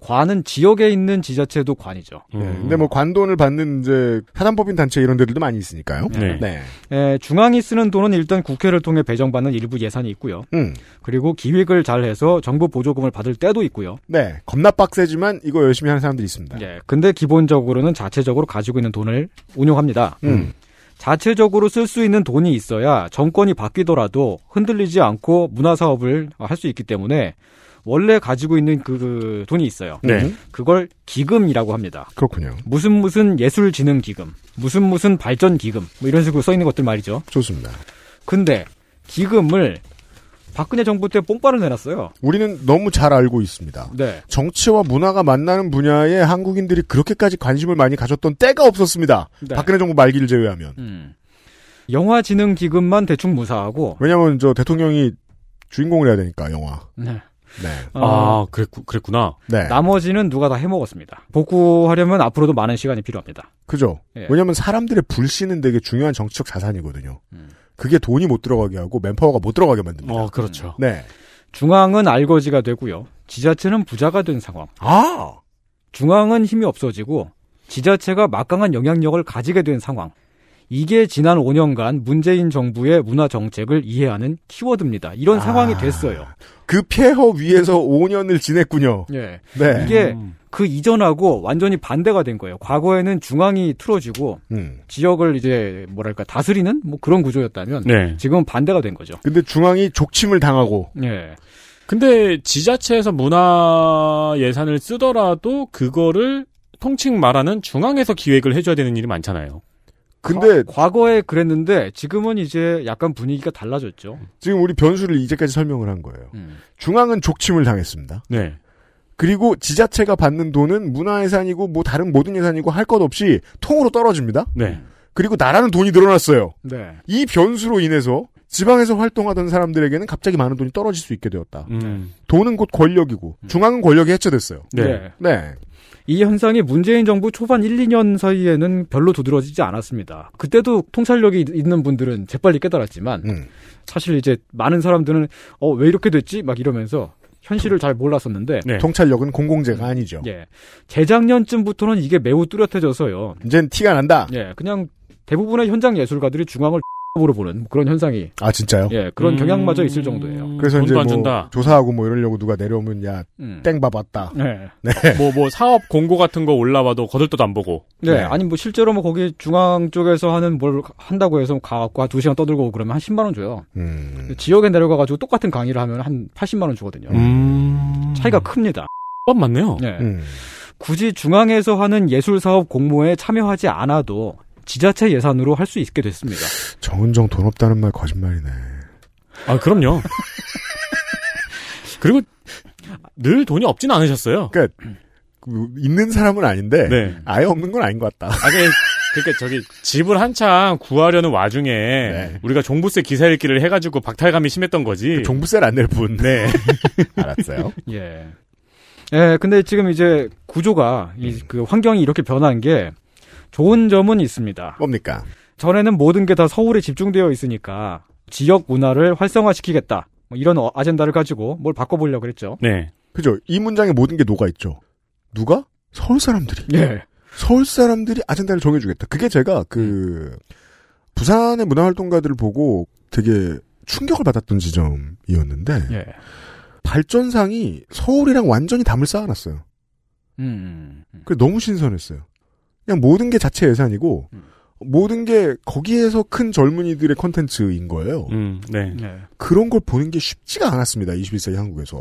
관은 지역에 있는 지자체도 관이죠. 네, 근데 뭐 관돈을 받는 이제 사단법인 단체 이런 데들도 많이 있으니까요. 네. 네. 에, 중앙이 쓰는 돈은 일단 국회를 통해 배정받는 일부 예산이 있고요. 음. 그리고 기획을 잘해서 정부 보조금을 받을 때도 있고요. 네. 겁나 빡세지만 이거 열심히 하는 사람들이 있습니다. 예. 근데 기본적으로는 자체적으로 가지고 있는 돈을 운용합니다. 음. 자체적으로 쓸 수 있는 돈이 있어야 정권이 바뀌더라도 흔들리지 않고 문화 사업을 할 수 있기 때문에 원래 가지고 있는 그, 그 돈이 있어요. 네. 그걸 기금이라고 합니다. 그렇군요. 무슨 무슨 예술진흥 기금, 무슨 무슨 발전 기금, 뭐 이런 식으로 써 있는 것들 말이죠. 좋습니다. 근데 기금을 박근혜 정부 때 뽕빠를 내놨어요. 우리는 너무 잘 알고 있습니다. 네. 정치와 문화가 만나는 분야에 한국인들이 그렇게까지 관심을 많이 가졌던 때가 없었습니다. 네. 박근혜 정부 말기를 제외하면. 음. 영화 진흥 기금만 대충 무사하고 왜냐하면 저 대통령이 주인공을 해야 되니까 영화. 네. 네. 아, 그랬구, 그랬구나. 네. 나머지는 누가 다 해먹었습니다. 복구하려면 앞으로도 많은 시간이 필요합니다. 그죠. 예. 왜냐하면 사람들의 불신은 되게 중요한 정치적 자산이거든요. 음. 그게 돈이 못 들어가게 하고 맨파워가 못 들어가게 만듭니다. 어, 그렇죠. 네. 중앙은 알거지가 되고요. 지자체는 부자가 된 상황. 아. 중앙은 힘이 없어지고 지자체가 막강한 영향력을 가지게 된 상황. 이게 지난 5년간 문재인 정부의 문화 정책을 이해하는 키워드입니다. 이런 상황이 됐어요. 그 폐허 위에서 5년을 지냈군요. 예. 네. 이게 그 이전하고 완전히 반대가 된 거예요. 과거에는 중앙이 틀어지고 음. 지역을 이제 뭐랄까 다스리는 뭐 그런 구조였다면 네. 지금은 반대가 된 거죠. 근데 중앙이 족침을 당하고 예. 근데 지자체에서 문화 예산을 쓰더라도 그거를 통칭 말하는 중앙에서 기획을 해줘야 되는 일이 많잖아요. 근데 과, 거에 그랬는데 지금은 이제 약간 분위기가 달라졌죠. 지금 우리 변수를 이제까지 설명을 한 거예요. 음. 중앙은 족침을 당했습니다. 네. 그리고 지자체가 받는 돈은 문화예산이고 뭐 다른 모든 예산이고 할 것 없이 통으로 떨어집니다. 네. 그리고 나라는 돈이 늘어났어요. 네. 이 변수로 인해서 지방에서 활동하던 사람들에게는 갑자기 많은 돈이 떨어질 수 있게 되었다. 음. 돈은 곧 권력이고 중앙은 권력이 해체됐어요. 네. 네. 이 현상이 문재인 정부 초반 1, 2년 사이에는 별로 두드러지지 않았습니다. 그때도 통찰력이 있는 분들은 재빨리 깨달았지만 음. 사실 이제 많은 사람들은 어 왜 이렇게 됐지 막 이러면서 현실을 잘 몰랐었는데 네. 통찰력은 공공재가 아니죠. 예. 재작년쯤부터는 이게 매우 뚜렷해져서요. 이젠 티가 난다. 예. 그냥 대부분의 현장 예술가들이 중앙을 으로 보는 그런 현상이 아 진짜요? 예 그런 음. 경향마저 있을 정도예요. 그래서 이제 안뭐 준다. 조사하고 뭐 이러려고 누가 내려오면 야 음. 땡밥 왔다. 네. 뭐, 뭐, 사업 공고 같은 거 올라와도 거들떠도 안 보고. 네. 네. 아니 뭐 실제로 뭐 거기 중앙 쪽에서 하는 뭘 한다고 해서 가갖고 한두 시간 떠들고 그러면 한 10만 원 줘요. 음. 지역에 내려가가지고 똑같은 강의를 하면 한 80만 원 주거든요. 음. 차이가 큽니다. 법 맞네요. 네. 음. 굳이 중앙에서 하는 예술 사업 공모에 참여하지 않아도 지자체 예산으로 할 수 있게 됐습니다. 정은정 돈 없다는 말 거짓말이네. 아, 그럼요. 그리고 늘 돈이 없진 않으셨어요. 그러니까 그, 있는 사람은 아닌데 네. 아예 없는 건 아닌 것 같다. 아, 그, 그러니까 저기 집을 한창 구하려는 와중에 네. 우리가 종부세 기사 읽기를 해가지고 박탈감이 심했던 거지. 종부세를 안 낼 뿐. 네. 알았어요. 예. 예, 근데 지금 이제 구조가, 이, 그 환경이 이렇게 변한 게 좋은 점은 있습니다. 뭡니까? 전에는 모든 게 다 서울에 집중되어 있으니까 지역 문화를 활성화시키겠다. 뭐 이런 어- 아젠다를 가지고 뭘 바꿔보려고 그랬죠. 네. 그죠? 이 문장에 모든 게 녹아 있죠. 누가? 서울 사람들이. 예. 서울 사람들이 아젠다를 정해주겠다. 그게 제가 그 부산의 문화활동가들을 보고 되게 충격을 받았던 지점이었는데 예. 발전상이 서울이랑 완전히 담을 쌓아놨어요. 음. 그래 너무 신선했어요. 그냥 모든 게 자체 예산이고 모든 게 거기에서 큰 젊은이들의 컨텐츠인 거예요. 음, 네. 예. 그런 걸 보는 게 쉽지가 않았습니다. 21세기 한국에서.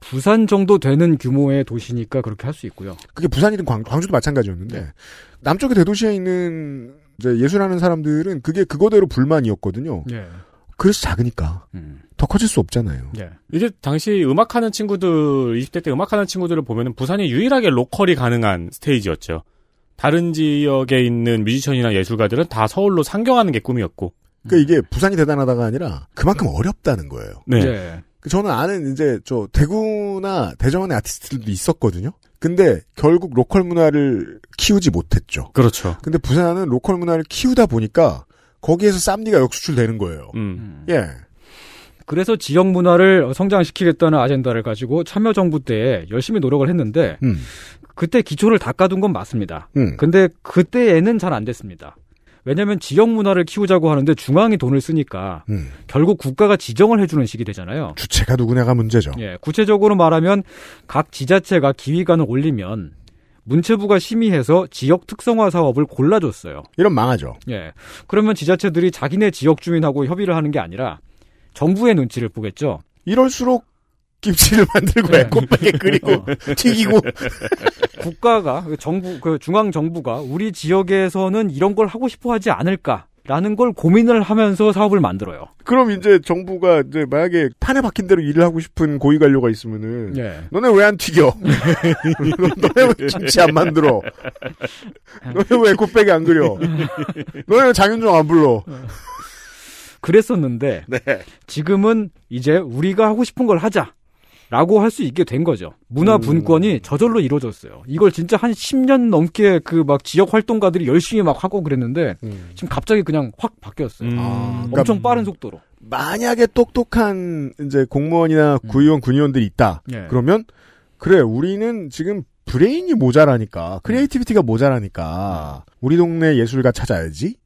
부산 정도 되는 규모의 도시니까 그렇게 할 수 있고요. 그게 부산이든 광, 주도 마찬가지였는데 남쪽의 대도시에 있는 이제 예술하는 사람들은 그게 그거대로 불만이었거든요. 예. 그래서 작으니까 음. 더 커질 수 없잖아요. 예. 이게 당시 음악하는 친구들, 20대 때 음악하는 친구들을 보면은 부산이 유일하게 로컬이 가능한 스테이지였죠. 다른 지역에 있는 뮤지션이나 예술가들은 다 서울로 상경하는 게 꿈이었고. 그러니까 이게 부산이 대단하다가 아니라 그만큼 어렵다는 거예요. 네. 예. 그 저는 아는 이제 저 대구나 대전의 아티스트들도 있었거든요. 근데 결국 로컬 문화를 키우지 못했죠. 그렇죠. 근데 부산은 로컬 문화를 키우다 보니까 거기에서 쌈디가 역수출되는 거예요. 음. 예. 그래서 지역 문화를 성장시키겠다는 아젠다를 가지고 참여정부 때 열심히 노력을 했는데 음. 그때 기초를 닦아둔 건 맞습니다. 음. 근데 그때에는 잘 안 됐습니다. 왜냐하면 지역 문화를 키우자고 하는데 중앙이 돈을 쓰니까 음. 결국 국가가 지정을 해주는 식이 되잖아요. 주체가 누구냐가 문제죠. 예, 구체적으로 말하면 각 지자체가 기위관을 올리면 문체부가 심의해서 지역 특성화 사업을 골라줬어요. 이런 망하죠. 예. 그러면 지자체들이 자기네 지역 주민하고 협의를 하는 게 아니라 정부의 눈치를 보겠죠. 이럴수록 김치를 만들고 네. 에코백에 끓이고 튀기고 국가가 그 정부 그 중앙 정부가 우리 지역에서는 이런 걸 하고 싶어 하지 않을까 라는 걸 고민을 하면서 사업을 만들어요. 그럼 이제 정부가 이제 만약에 판에 박힌 대로 일을 하고 싶은 고위 관료가 있으면은 예. 너네 왜 안 튀겨? 너네 왜 김치 안 만들어? 너네 왜 에코백에 안 그려? 너네 왜 장윤정 안 불러? 그랬었는데 네. 지금은 이제 우리가 하고 싶은 걸 하자. 라고 할 수 있게 된 거죠. 문화 음. 분권이 저절로 이루어졌어요. 이걸 진짜 한 10년 넘게 그 막 지역 활동가들이 열심히 막 하고 그랬는데 지금 갑자기 그냥 확 바뀌었어요. 아, 엄청 그러니까 빠른 속도로. 만약에 똑똑한 이제 공무원이나 구의원, 군의원들이 있다. 예. 그러면 그래 우리는 지금 브레인이 모자라니까 creativity가 모자라니까 우리 동네 예술가 찾아야지.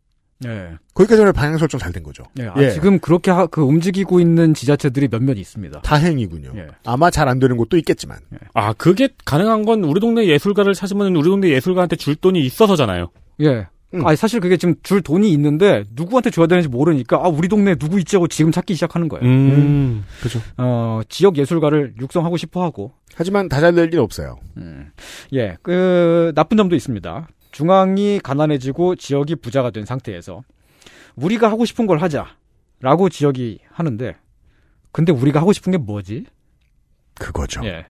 예. 거기까지 는 방향 설정 잘 된 거죠. 예, 아, 지금 그렇게 하- 그 움직이고 있는 지자체들이 몇몇 있습니다. 다행이군요. 예. 아마 잘 안 되는 곳도 있겠지만. 아, 그게 가능한 건 우리 동네 예술가를 찾으면 우리 동네 예술가한테 줄 돈이 있어서잖아요. 예. 음. 아니 사실 그게 지금 줄 돈이 있는데 누구한테 줘야 되는지 모르니까 아 우리 동네 누구 있지 하고 지금 찾기 시작하는 거예요. 음. 그죠. 어 지역 예술가를 육성하고 싶어 하고. 하지만 다 잘 될 일은 없어요. 예. 그 나쁜 점도 있습니다. 중앙이 가난해지고 지역이 부자가 된 상태에서 우리가 하고 싶은 걸 하자라고 지역이 하는데 근데 우리가 하고 싶은 게 뭐지? 그거죠. 예.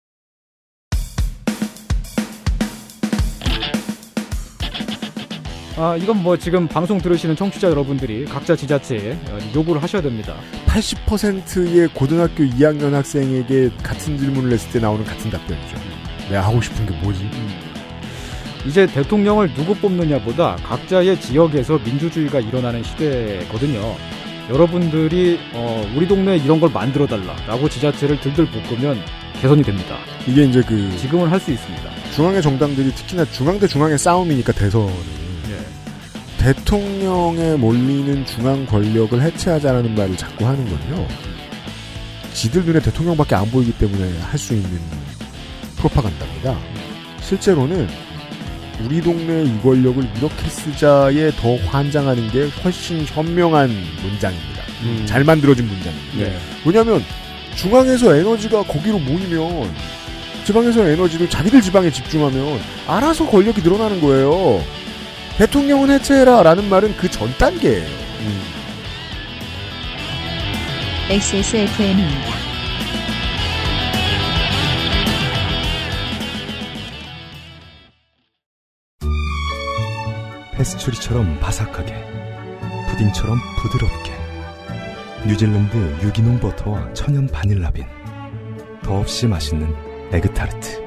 아, 이건 뭐 지금 방송 들으시는 청취자 여러분들이 각자 지자체에 어, 요구를 하셔야 됩니다. 80%의 고등학교 2학년 학생에게 같은 질문을 했을 때 나오는 같은 답변이죠. 내가 하고 싶은 게 뭐지? 이제 대통령을 누구 뽑느냐보다 각자의 지역에서 민주주의가 일어나는 시대거든요. 여러분들이 어, 우리 동네에 이런 걸 만들어 달라라고 지자체를 들들 볶으면 개선이 됩니다. 이게 이제 그 지금은 할 수 있습니다. 중앙의 정당들이 특히나 중앙 대 중앙의 싸움이니까 대선은 대통령에 몰리는 중앙 권력을 해체하자라는 말을 자꾸 하는 건요. 지들 눈에 대통령밖에 안 보이기 때문에 할 수 있는 프로파간다입니다. 실제로는 우리 동네 이 권력을 이렇게 쓰자에 더 환장하는 게 훨씬 현명한 문장입니다. 음. 잘 만들어진 문장입니다. 네. 왜냐하면 중앙에서 에너지가 거기로 모이면 지방에서 에너지를 자기들 지방에 집중하면 알아서 권력이 늘어나는 거예요. 대통령은 해체해라 라는 말은 그 전 단계예요. XSFM입니다. 페스츄리처럼 바삭하게, 푸딩처럼 부드럽게. 뉴질랜드 유기농 버터와 천연 바닐라빈. 더없이 맛있는 에그타르트.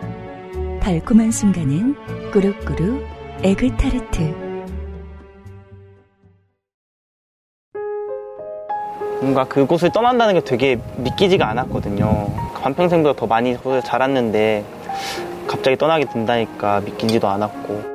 달콤한 순간은 꾸룩꾸룩 에그타르트. 뭔가 그곳을 떠난다는 게 되게 믿기지가 않았거든요. 반평생보다 더 많이 거기서 자랐는데 갑자기 떠나게 된다니까 믿기지도 않았고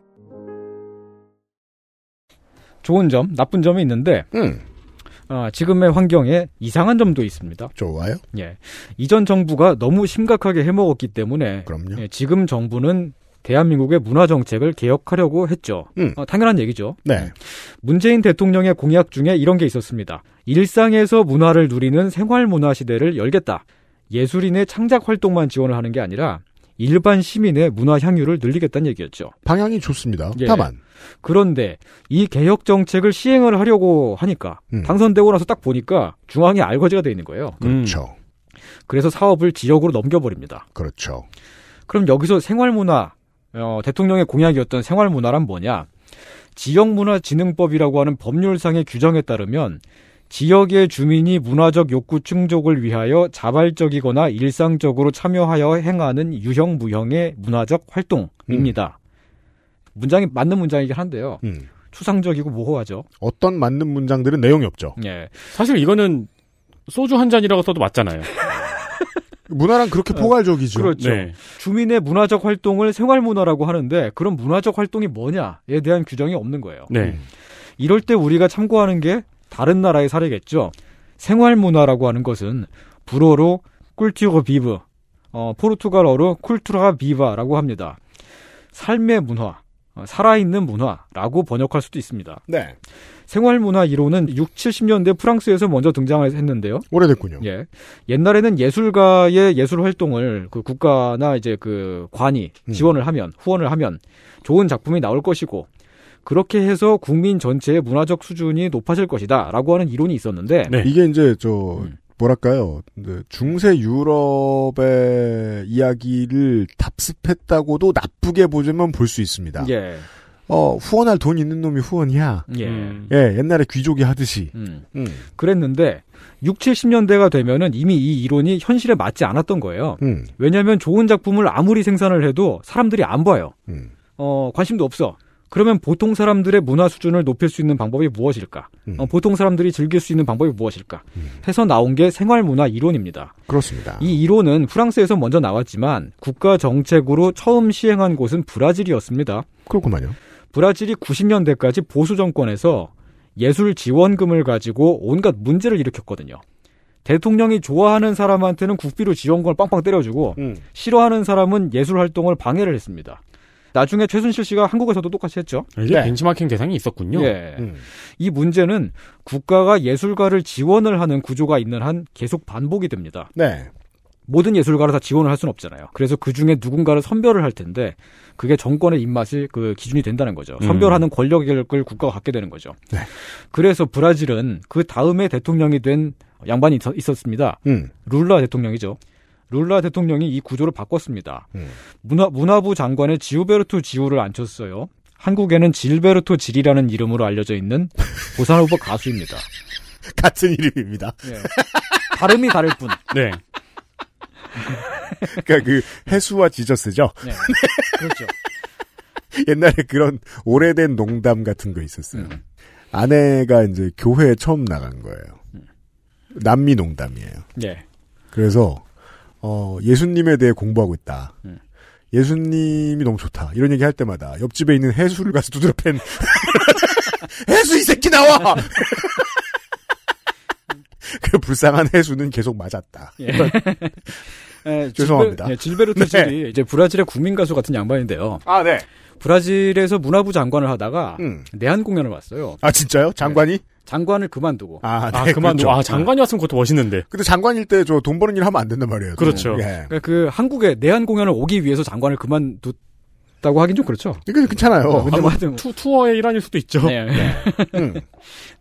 좋은 점, 나쁜 점이 있는데 어, 지금의 환경에 이상한 점도 있습니다. 좋아요. 예. 이전 정부가 너무 심각하게 해먹었기 때문에 예, 지금 정부는 대한민국의 문화 정책을 개혁하려고 했죠. 어, 당연한 얘기죠. 네. 문재인 대통령의 공약 중에 이런 게 있었습니다. 일상에서 문화를 누리는 생활 문화 시대를 열겠다. 예술인의 창작 활동만 지원을 하는 게 아니라 일반 시민의 문화 향유를 늘리겠다는 얘기였죠. 방향이 좋습니다. 예. 다만 그런데 이 개혁 정책을 시행을 하려고 하니까 음. 당선되고 나서 딱 보니까 중앙이 알거지가 돼 있는 거예요. 그렇죠. 그래서 사업을 지역으로 넘겨버립니다. 그렇죠. 그럼 여기서 생활문화, 어, 대통령의 공약이었던 생활문화란 뭐냐? 지역문화진흥법이라고 하는 법률상의 규정에 따르면 지역의 주민이 문화적 욕구 충족을 위하여 자발적이거나 일상적으로 참여하여 행하는 유형 무형의 문화적 활동입니다. 문장이 맞는 문장이긴 한데요. 음. 추상적이고 모호하죠. 어떤 맞는 문장들은 내용이 없죠. 예. 사실 이거는 소주 한 잔이라고 써도 맞잖아요. 문화랑 그렇게 포괄적이죠. 그렇죠. 네. 주민의 문화적 활동을 생활 문화라고 하는데 그런 문화적 활동이 뭐냐에 대한 규정이 없는 거예요. 네. 이럴 때 우리가 참고하는 게 다른 나라의 사례겠죠. 생활 문화라고 하는 것은 불어로 꿀티오거 비브, 어, 포르투갈어로 쿨투라 비바라고 합니다. 삶의 문화, 어, 살아있는 문화라고 번역할 수도 있습니다. 네. 생활문화 이론은 6, 70년대 프랑스에서 먼저 등장했는데요. 오래됐군요. 예. 옛날에는 예술가의 예술 활동을 그 국가나 이제 그 관이 음. 지원을 하면 후원을 하면 좋은 작품이 나올 것이고 그렇게 해서 국민 전체의 문화적 수준이 높아질 것이다라고 하는 이론이 있었는데 이게 이제 저 뭐랄까요? 이제 중세 유럽의 이야기를 답습했다고도 나쁘게 보자면 볼 수 있습니다. 예. 어 후원할 돈 있는 놈이 후원이야. 예. 예, 옛날에 귀족이 하듯이. 음. 음. 그랬는데 6, 70년대가 되면은 이미 이 이론이 현실에 맞지 않았던 거예요. 음. 왜냐하면 좋은 작품을 아무리 생산을 해도 사람들이 안 봐요. 음. 어, 관심도 없어. 그러면 보통 사람들의 문화 수준을 높일 수 있는 방법이 무엇일까? 음. 어, 보통 사람들이 즐길 수 있는 방법이 무엇일까? 해서 나온 게 생활문화 이론입니다. 그렇습니다. 이 이론은 프랑스에서 먼저 나왔지만 국가 정책으로 처음 시행한 곳은 브라질이었습니다. 그렇구만요. 브라질이 90년대까지 보수 정권에서 예술 지원금을 가지고 온갖 문제를 일으켰거든요. 대통령이 좋아하는 사람한테는 국비로 지원금을 빵빵 때려주고 음. 싫어하는 사람은 예술 활동을 방해를 했습니다. 나중에 최순실 씨가 한국에서도 똑같이 했죠. 이게 네. 벤치마킹 대상이 있었군요. 예. 음. 이 문제는 국가가 예술가를 지원을 하는 구조가 있는 한 계속 반복이 됩니다. 네. 모든 예술가를 다 지원을 할 수는 없잖아요. 그래서 그 중에 누군가를 선별을 할 텐데 그게 정권의 입맛이 그 기준이 된다는 거죠. 음. 선별하는 권력을 국가가 갖게 되는 거죠. 네. 그래서 브라질은 그 다음에 대통령이 된 양반이 있- 있었습니다. 음. 룰라 대통령이죠. 룰라 대통령이 이 구조를 바꿨습니다. 음. 문화, 문화부 장관에 지우베르토 지우를 앉혔어요. 한국에는 질베르토 질이라는 이름으로 알려져 있는 보사노바 가수입니다. 같은 이름입니다. 예. 발음이 다를 뿐. 네. 그러니까 그 해수와 지저스죠. 네. 그렇죠. 옛날에 그런 오래된 농담 같은 거 있었어요. 음. 아내가 이제 교회에 처음 나간 거예요. 남미 농담이에요. 네. 그래서 어, 예수님에 대해 공부하고 있다. 음. 예수님이 너무 좋다. 이런 얘기 할 때마다 옆집에 있는 해수를 가서 두드려 팬 해수 이 새끼 나와. 그 불쌍한 해수는 계속 맞았다. 예. 예, 죄송합니다. 질베, 예, 질베르토 네. 질이 이제 브라질의 국민 가수 같은 양반인데요. 아, 네. 브라질에서 문화부 장관을 하다가 음. 내한 공연을 왔어요. 아, 진짜요? 장관이? 장관을 그만두고. 아, 아, 네, 그만두. 그렇죠. 아, 장관이었으면 그것도 멋있는데. 근데 장관일 때 저 돈 버는 일 하면 안 된단 말이에요. 또. 그렇죠. 예. 그러니까 그 한국에 내한 공연을 오기 위해서 장관을 그만뒀다고 하긴 좀 그렇죠. 이게 괜찮아요. 어, 근데 아, 뭐뭐 투, 투어의 일환일 수도 있죠. 네. 음.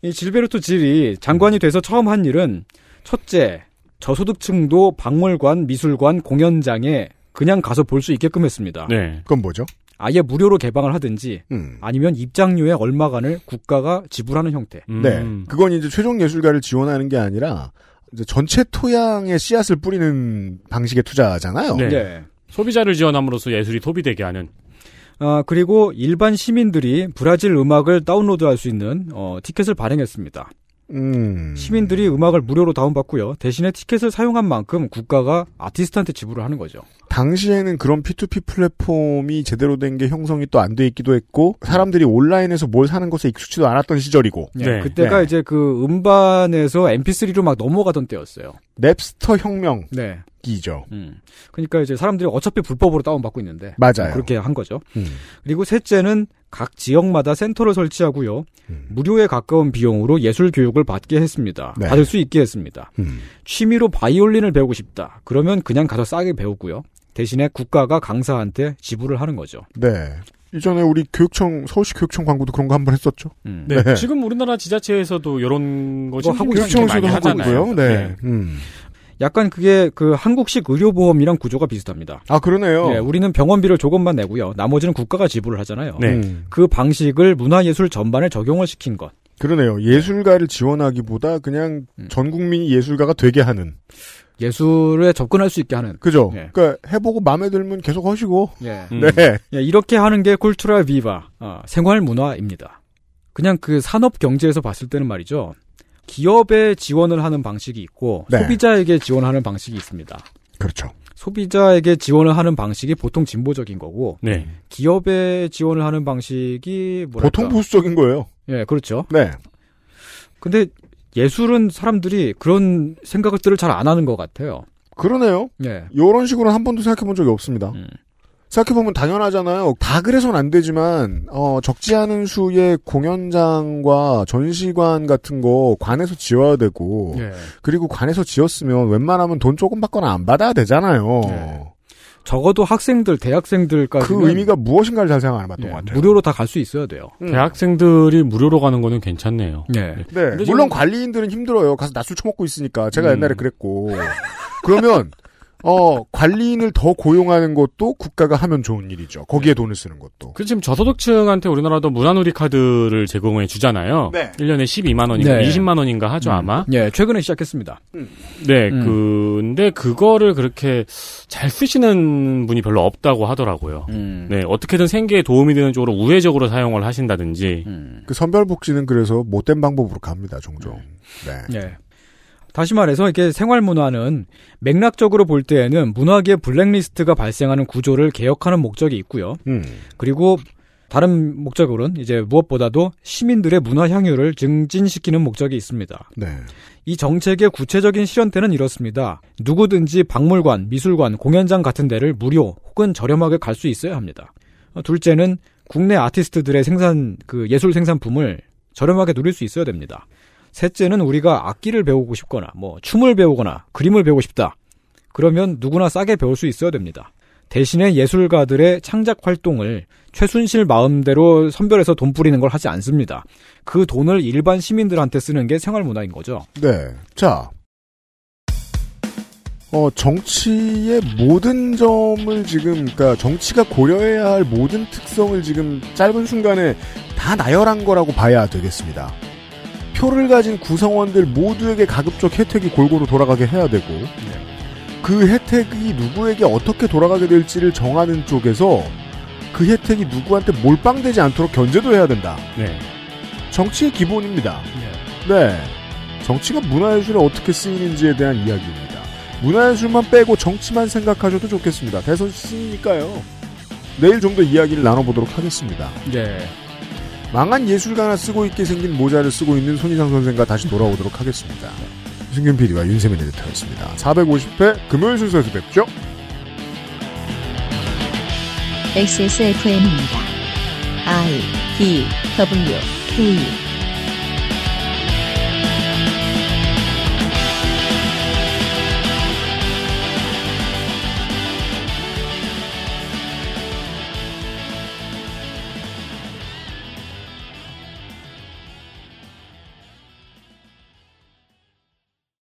이 질베르토 질이 장관이 돼서 처음 한 일은 첫째 저소득층도 박물관, 미술관, 공연장에 그냥 가서 볼 수 있게끔 했습니다. 네. 그건 뭐죠? 아예 무료로 개방을 하든지 음. 아니면 입장료의 얼마간을 국가가 지불하는 형태. 음. 네. 그건 이제 최종 예술가를 지원하는 게 아니라 이제 전체 토양에 씨앗을 뿌리는 방식의 투자잖아요. 네. 네. 소비자를 지원함으로써 예술이 소비되게 하는. 아, 그리고 일반 시민들이 브라질 음악을 다운로드할 수 있는 어, 티켓을 발행했습니다. 음. 시민들이 음악을 무료로 다운받고요. 대신에 티켓을 사용한 만큼 국가가 아티스트한테 지불을 하는 거죠. 당시에는 그런 P2P 플랫폼이 제대로 된 게 형성이 또 안 돼 있기도 했고 사람들이 온라인에서 뭘 사는 것에 익숙치도 않았던 시절이고 네, 네. 그때가 네. 이제 그 음반에서 MP3로 막 넘어가던 때였어요. 랩스터 혁명 네. 음. 그러니까 이제 사람들이 어차피 불법으로 다운받고 있는데 맞아요. 그렇게 한 거죠. 음. 그리고 셋째는 각 지역마다 센터를 설치하고요. 음. 무료에 가까운 비용으로 예술 교육을 받게 했습니다. 네. 받을 수 있게 했습니다. 음. 취미로 바이올린을 배우고 싶다. 그러면 그냥 가서 싸게 배우고요. 대신에 국가가 강사한테 지불을 하는 거죠. 네. 이전에 우리 교육청 서울시 교육청 광고도 그런 거 한 번 했었죠. 음. 네. 네. 지금 우리나라 지자체에서도 이런 거뭐 하고 교육청에서도 하고 하잖아요. 있고요. 네. 음. 약간 그게 그 한국식 의료보험이랑 구조가 비슷합니다. 아 그러네요. 예, 우리는 병원비를 조금만 내고요. 나머지는 국가가 지불을 하잖아요. 네. 음. 그 방식을 문화예술 전반에 적용을 시킨 것. 그러네요. 예술가를 지원하기보다 그냥 음. 전 국민이 예술가가 되게 하는. 예술에 접근할 수 있게 하는. 그죠. 예. 그러니까 해보고 마음에 들면 계속 하시고. 예. 네. 예, 이렇게 하는 게 쿨투라 비바, 어, 생활 문화입니다. 그냥 그 산업 경제에서 봤을 때는 말이죠. 기업에 지원을 하는 방식이 있고 네. 소비자에게 지원하는 방식이 있습니다. 그렇죠. 소비자에게 지원을 하는 방식이 보통 진보적인 거고 네. 기업에 지원을 하는 방식이 뭐랄까? 보통 보수적인 거예요. 예, 그렇죠. 네. 근데 예술은 사람들이 그런 생각들을 잘 안 하는 것 같아요. 그러네요. 예. 이런 식으로 한 번도 생각해 본 적이 없습니다. 음. 생각해보면 당연하잖아요. 다 그래서는 안 되지만, 어, 적지 않은 수의 공연장과 전시관 같은 거 관에서 지어야 되고, 예. 그리고 관에서 지었으면 웬만하면 돈 조금 받거나 안 받아야 되잖아요. 적어도 학생들, 대학생들까지 그 의미가 무엇인가를 잘 생각 안 해봤던 것 같아요. 무료로 다 갈 수 있어야 돼요. 대학생들이 무료로 가는 거는 괜찮네요. 네. 네. 근데 물론 좀- 관리인들은 힘들어요. 가서 낮술 처먹고 있으니까. 제가 음. 옛날에 그랬고. 그러면, 어, 관리인을 더 고용하는 것도 국가가 하면 좋은 일이죠. 거기에 돈을 쓰는 것도. 그 지금 저소득층한테 우리나라도 문화누리 카드를 제공해 주잖아요. 네. 1년에 12만 원인가 네. 20만 원인가 하죠, 음. 아마. 예, 최근에 시작했습니다. 네, 음. 근데 그거를 그렇게 잘 쓰시는 분이 별로 없다고 하더라고요. 음. 네, 어떻게든 생계에 도움이 되는 쪽으로 우회적으로 사용을 하신다든지. 음. 그 선별 복지는 그래서 못된 방법으로 갑니다, 종종. 네. 예. 다시 말해서 이게 생활 문화는 맥락적으로 볼 때에는 문화계 블랙리스트가 발생하는 구조를 개혁하는 목적이 있고요. 음. 그리고 다른 목적으로는 이제 무엇보다도 시민들의 문화 향유를 증진시키는 목적이 있습니다. 네. 이 정책의 구체적인 실현때는 이렇습니다. 누구든지 박물관, 미술관, 공연장 같은 데를 무료 혹은 저렴하게 갈 수 있어야 합니다. 어, 둘째는 국내 아티스트들의 생산 그 예술 생산품을 저렴하게 누릴 수 있어야 됩니다. 셋째는 우리가 악기를 배우고 싶거나 뭐 춤을 배우거나 그림을 배우고 싶다. 그러면 누구나 싸게 배울 수 있어야 됩니다. 대신에 예술가들의 창작 활동을 최순실 마음대로 선별해서 돈 뿌리는 걸 하지 않습니다. 그 돈을 일반 시민들한테 쓰는 게 생활 문화인 거죠. 네. 자. 어, 정치의 모든 점을 지금, 그니까 정치가 고려해야 할 모든 특성을 지금 짧은 순간에 다 나열한 거라고 봐야 되겠습니다. 표를 가진 구성원들 모두에게 가급적 혜택이 골고루 돌아가게 해야 되고, 그 혜택이 누구에게 어떻게 돌아가게 될지를 정하는 쪽에서 그 혜택이 누구한테 몰빵되지 않도록 견제도 해야 된다. 네. 정치의 기본입니다. 네. 정치가 문화예술에 어떻게 쓰이는지에 대한 이야기입니다. 문화예술만 빼고 정치만 생각하셔도 좋겠습니다. 대선 시즌이니까요. 내일 좀 더 이야기를 나눠보도록 하겠습니다. 네. 망한 예술가나 쓰고 있게 생긴 모자를 쓰고 있는 손희상 선생과 다시 돌아오도록 하겠습니다. 승균 PD와 윤세민 에디터였습니다. 450회 금요일 순서에서 뵙죠. XSFM입니다. I D W K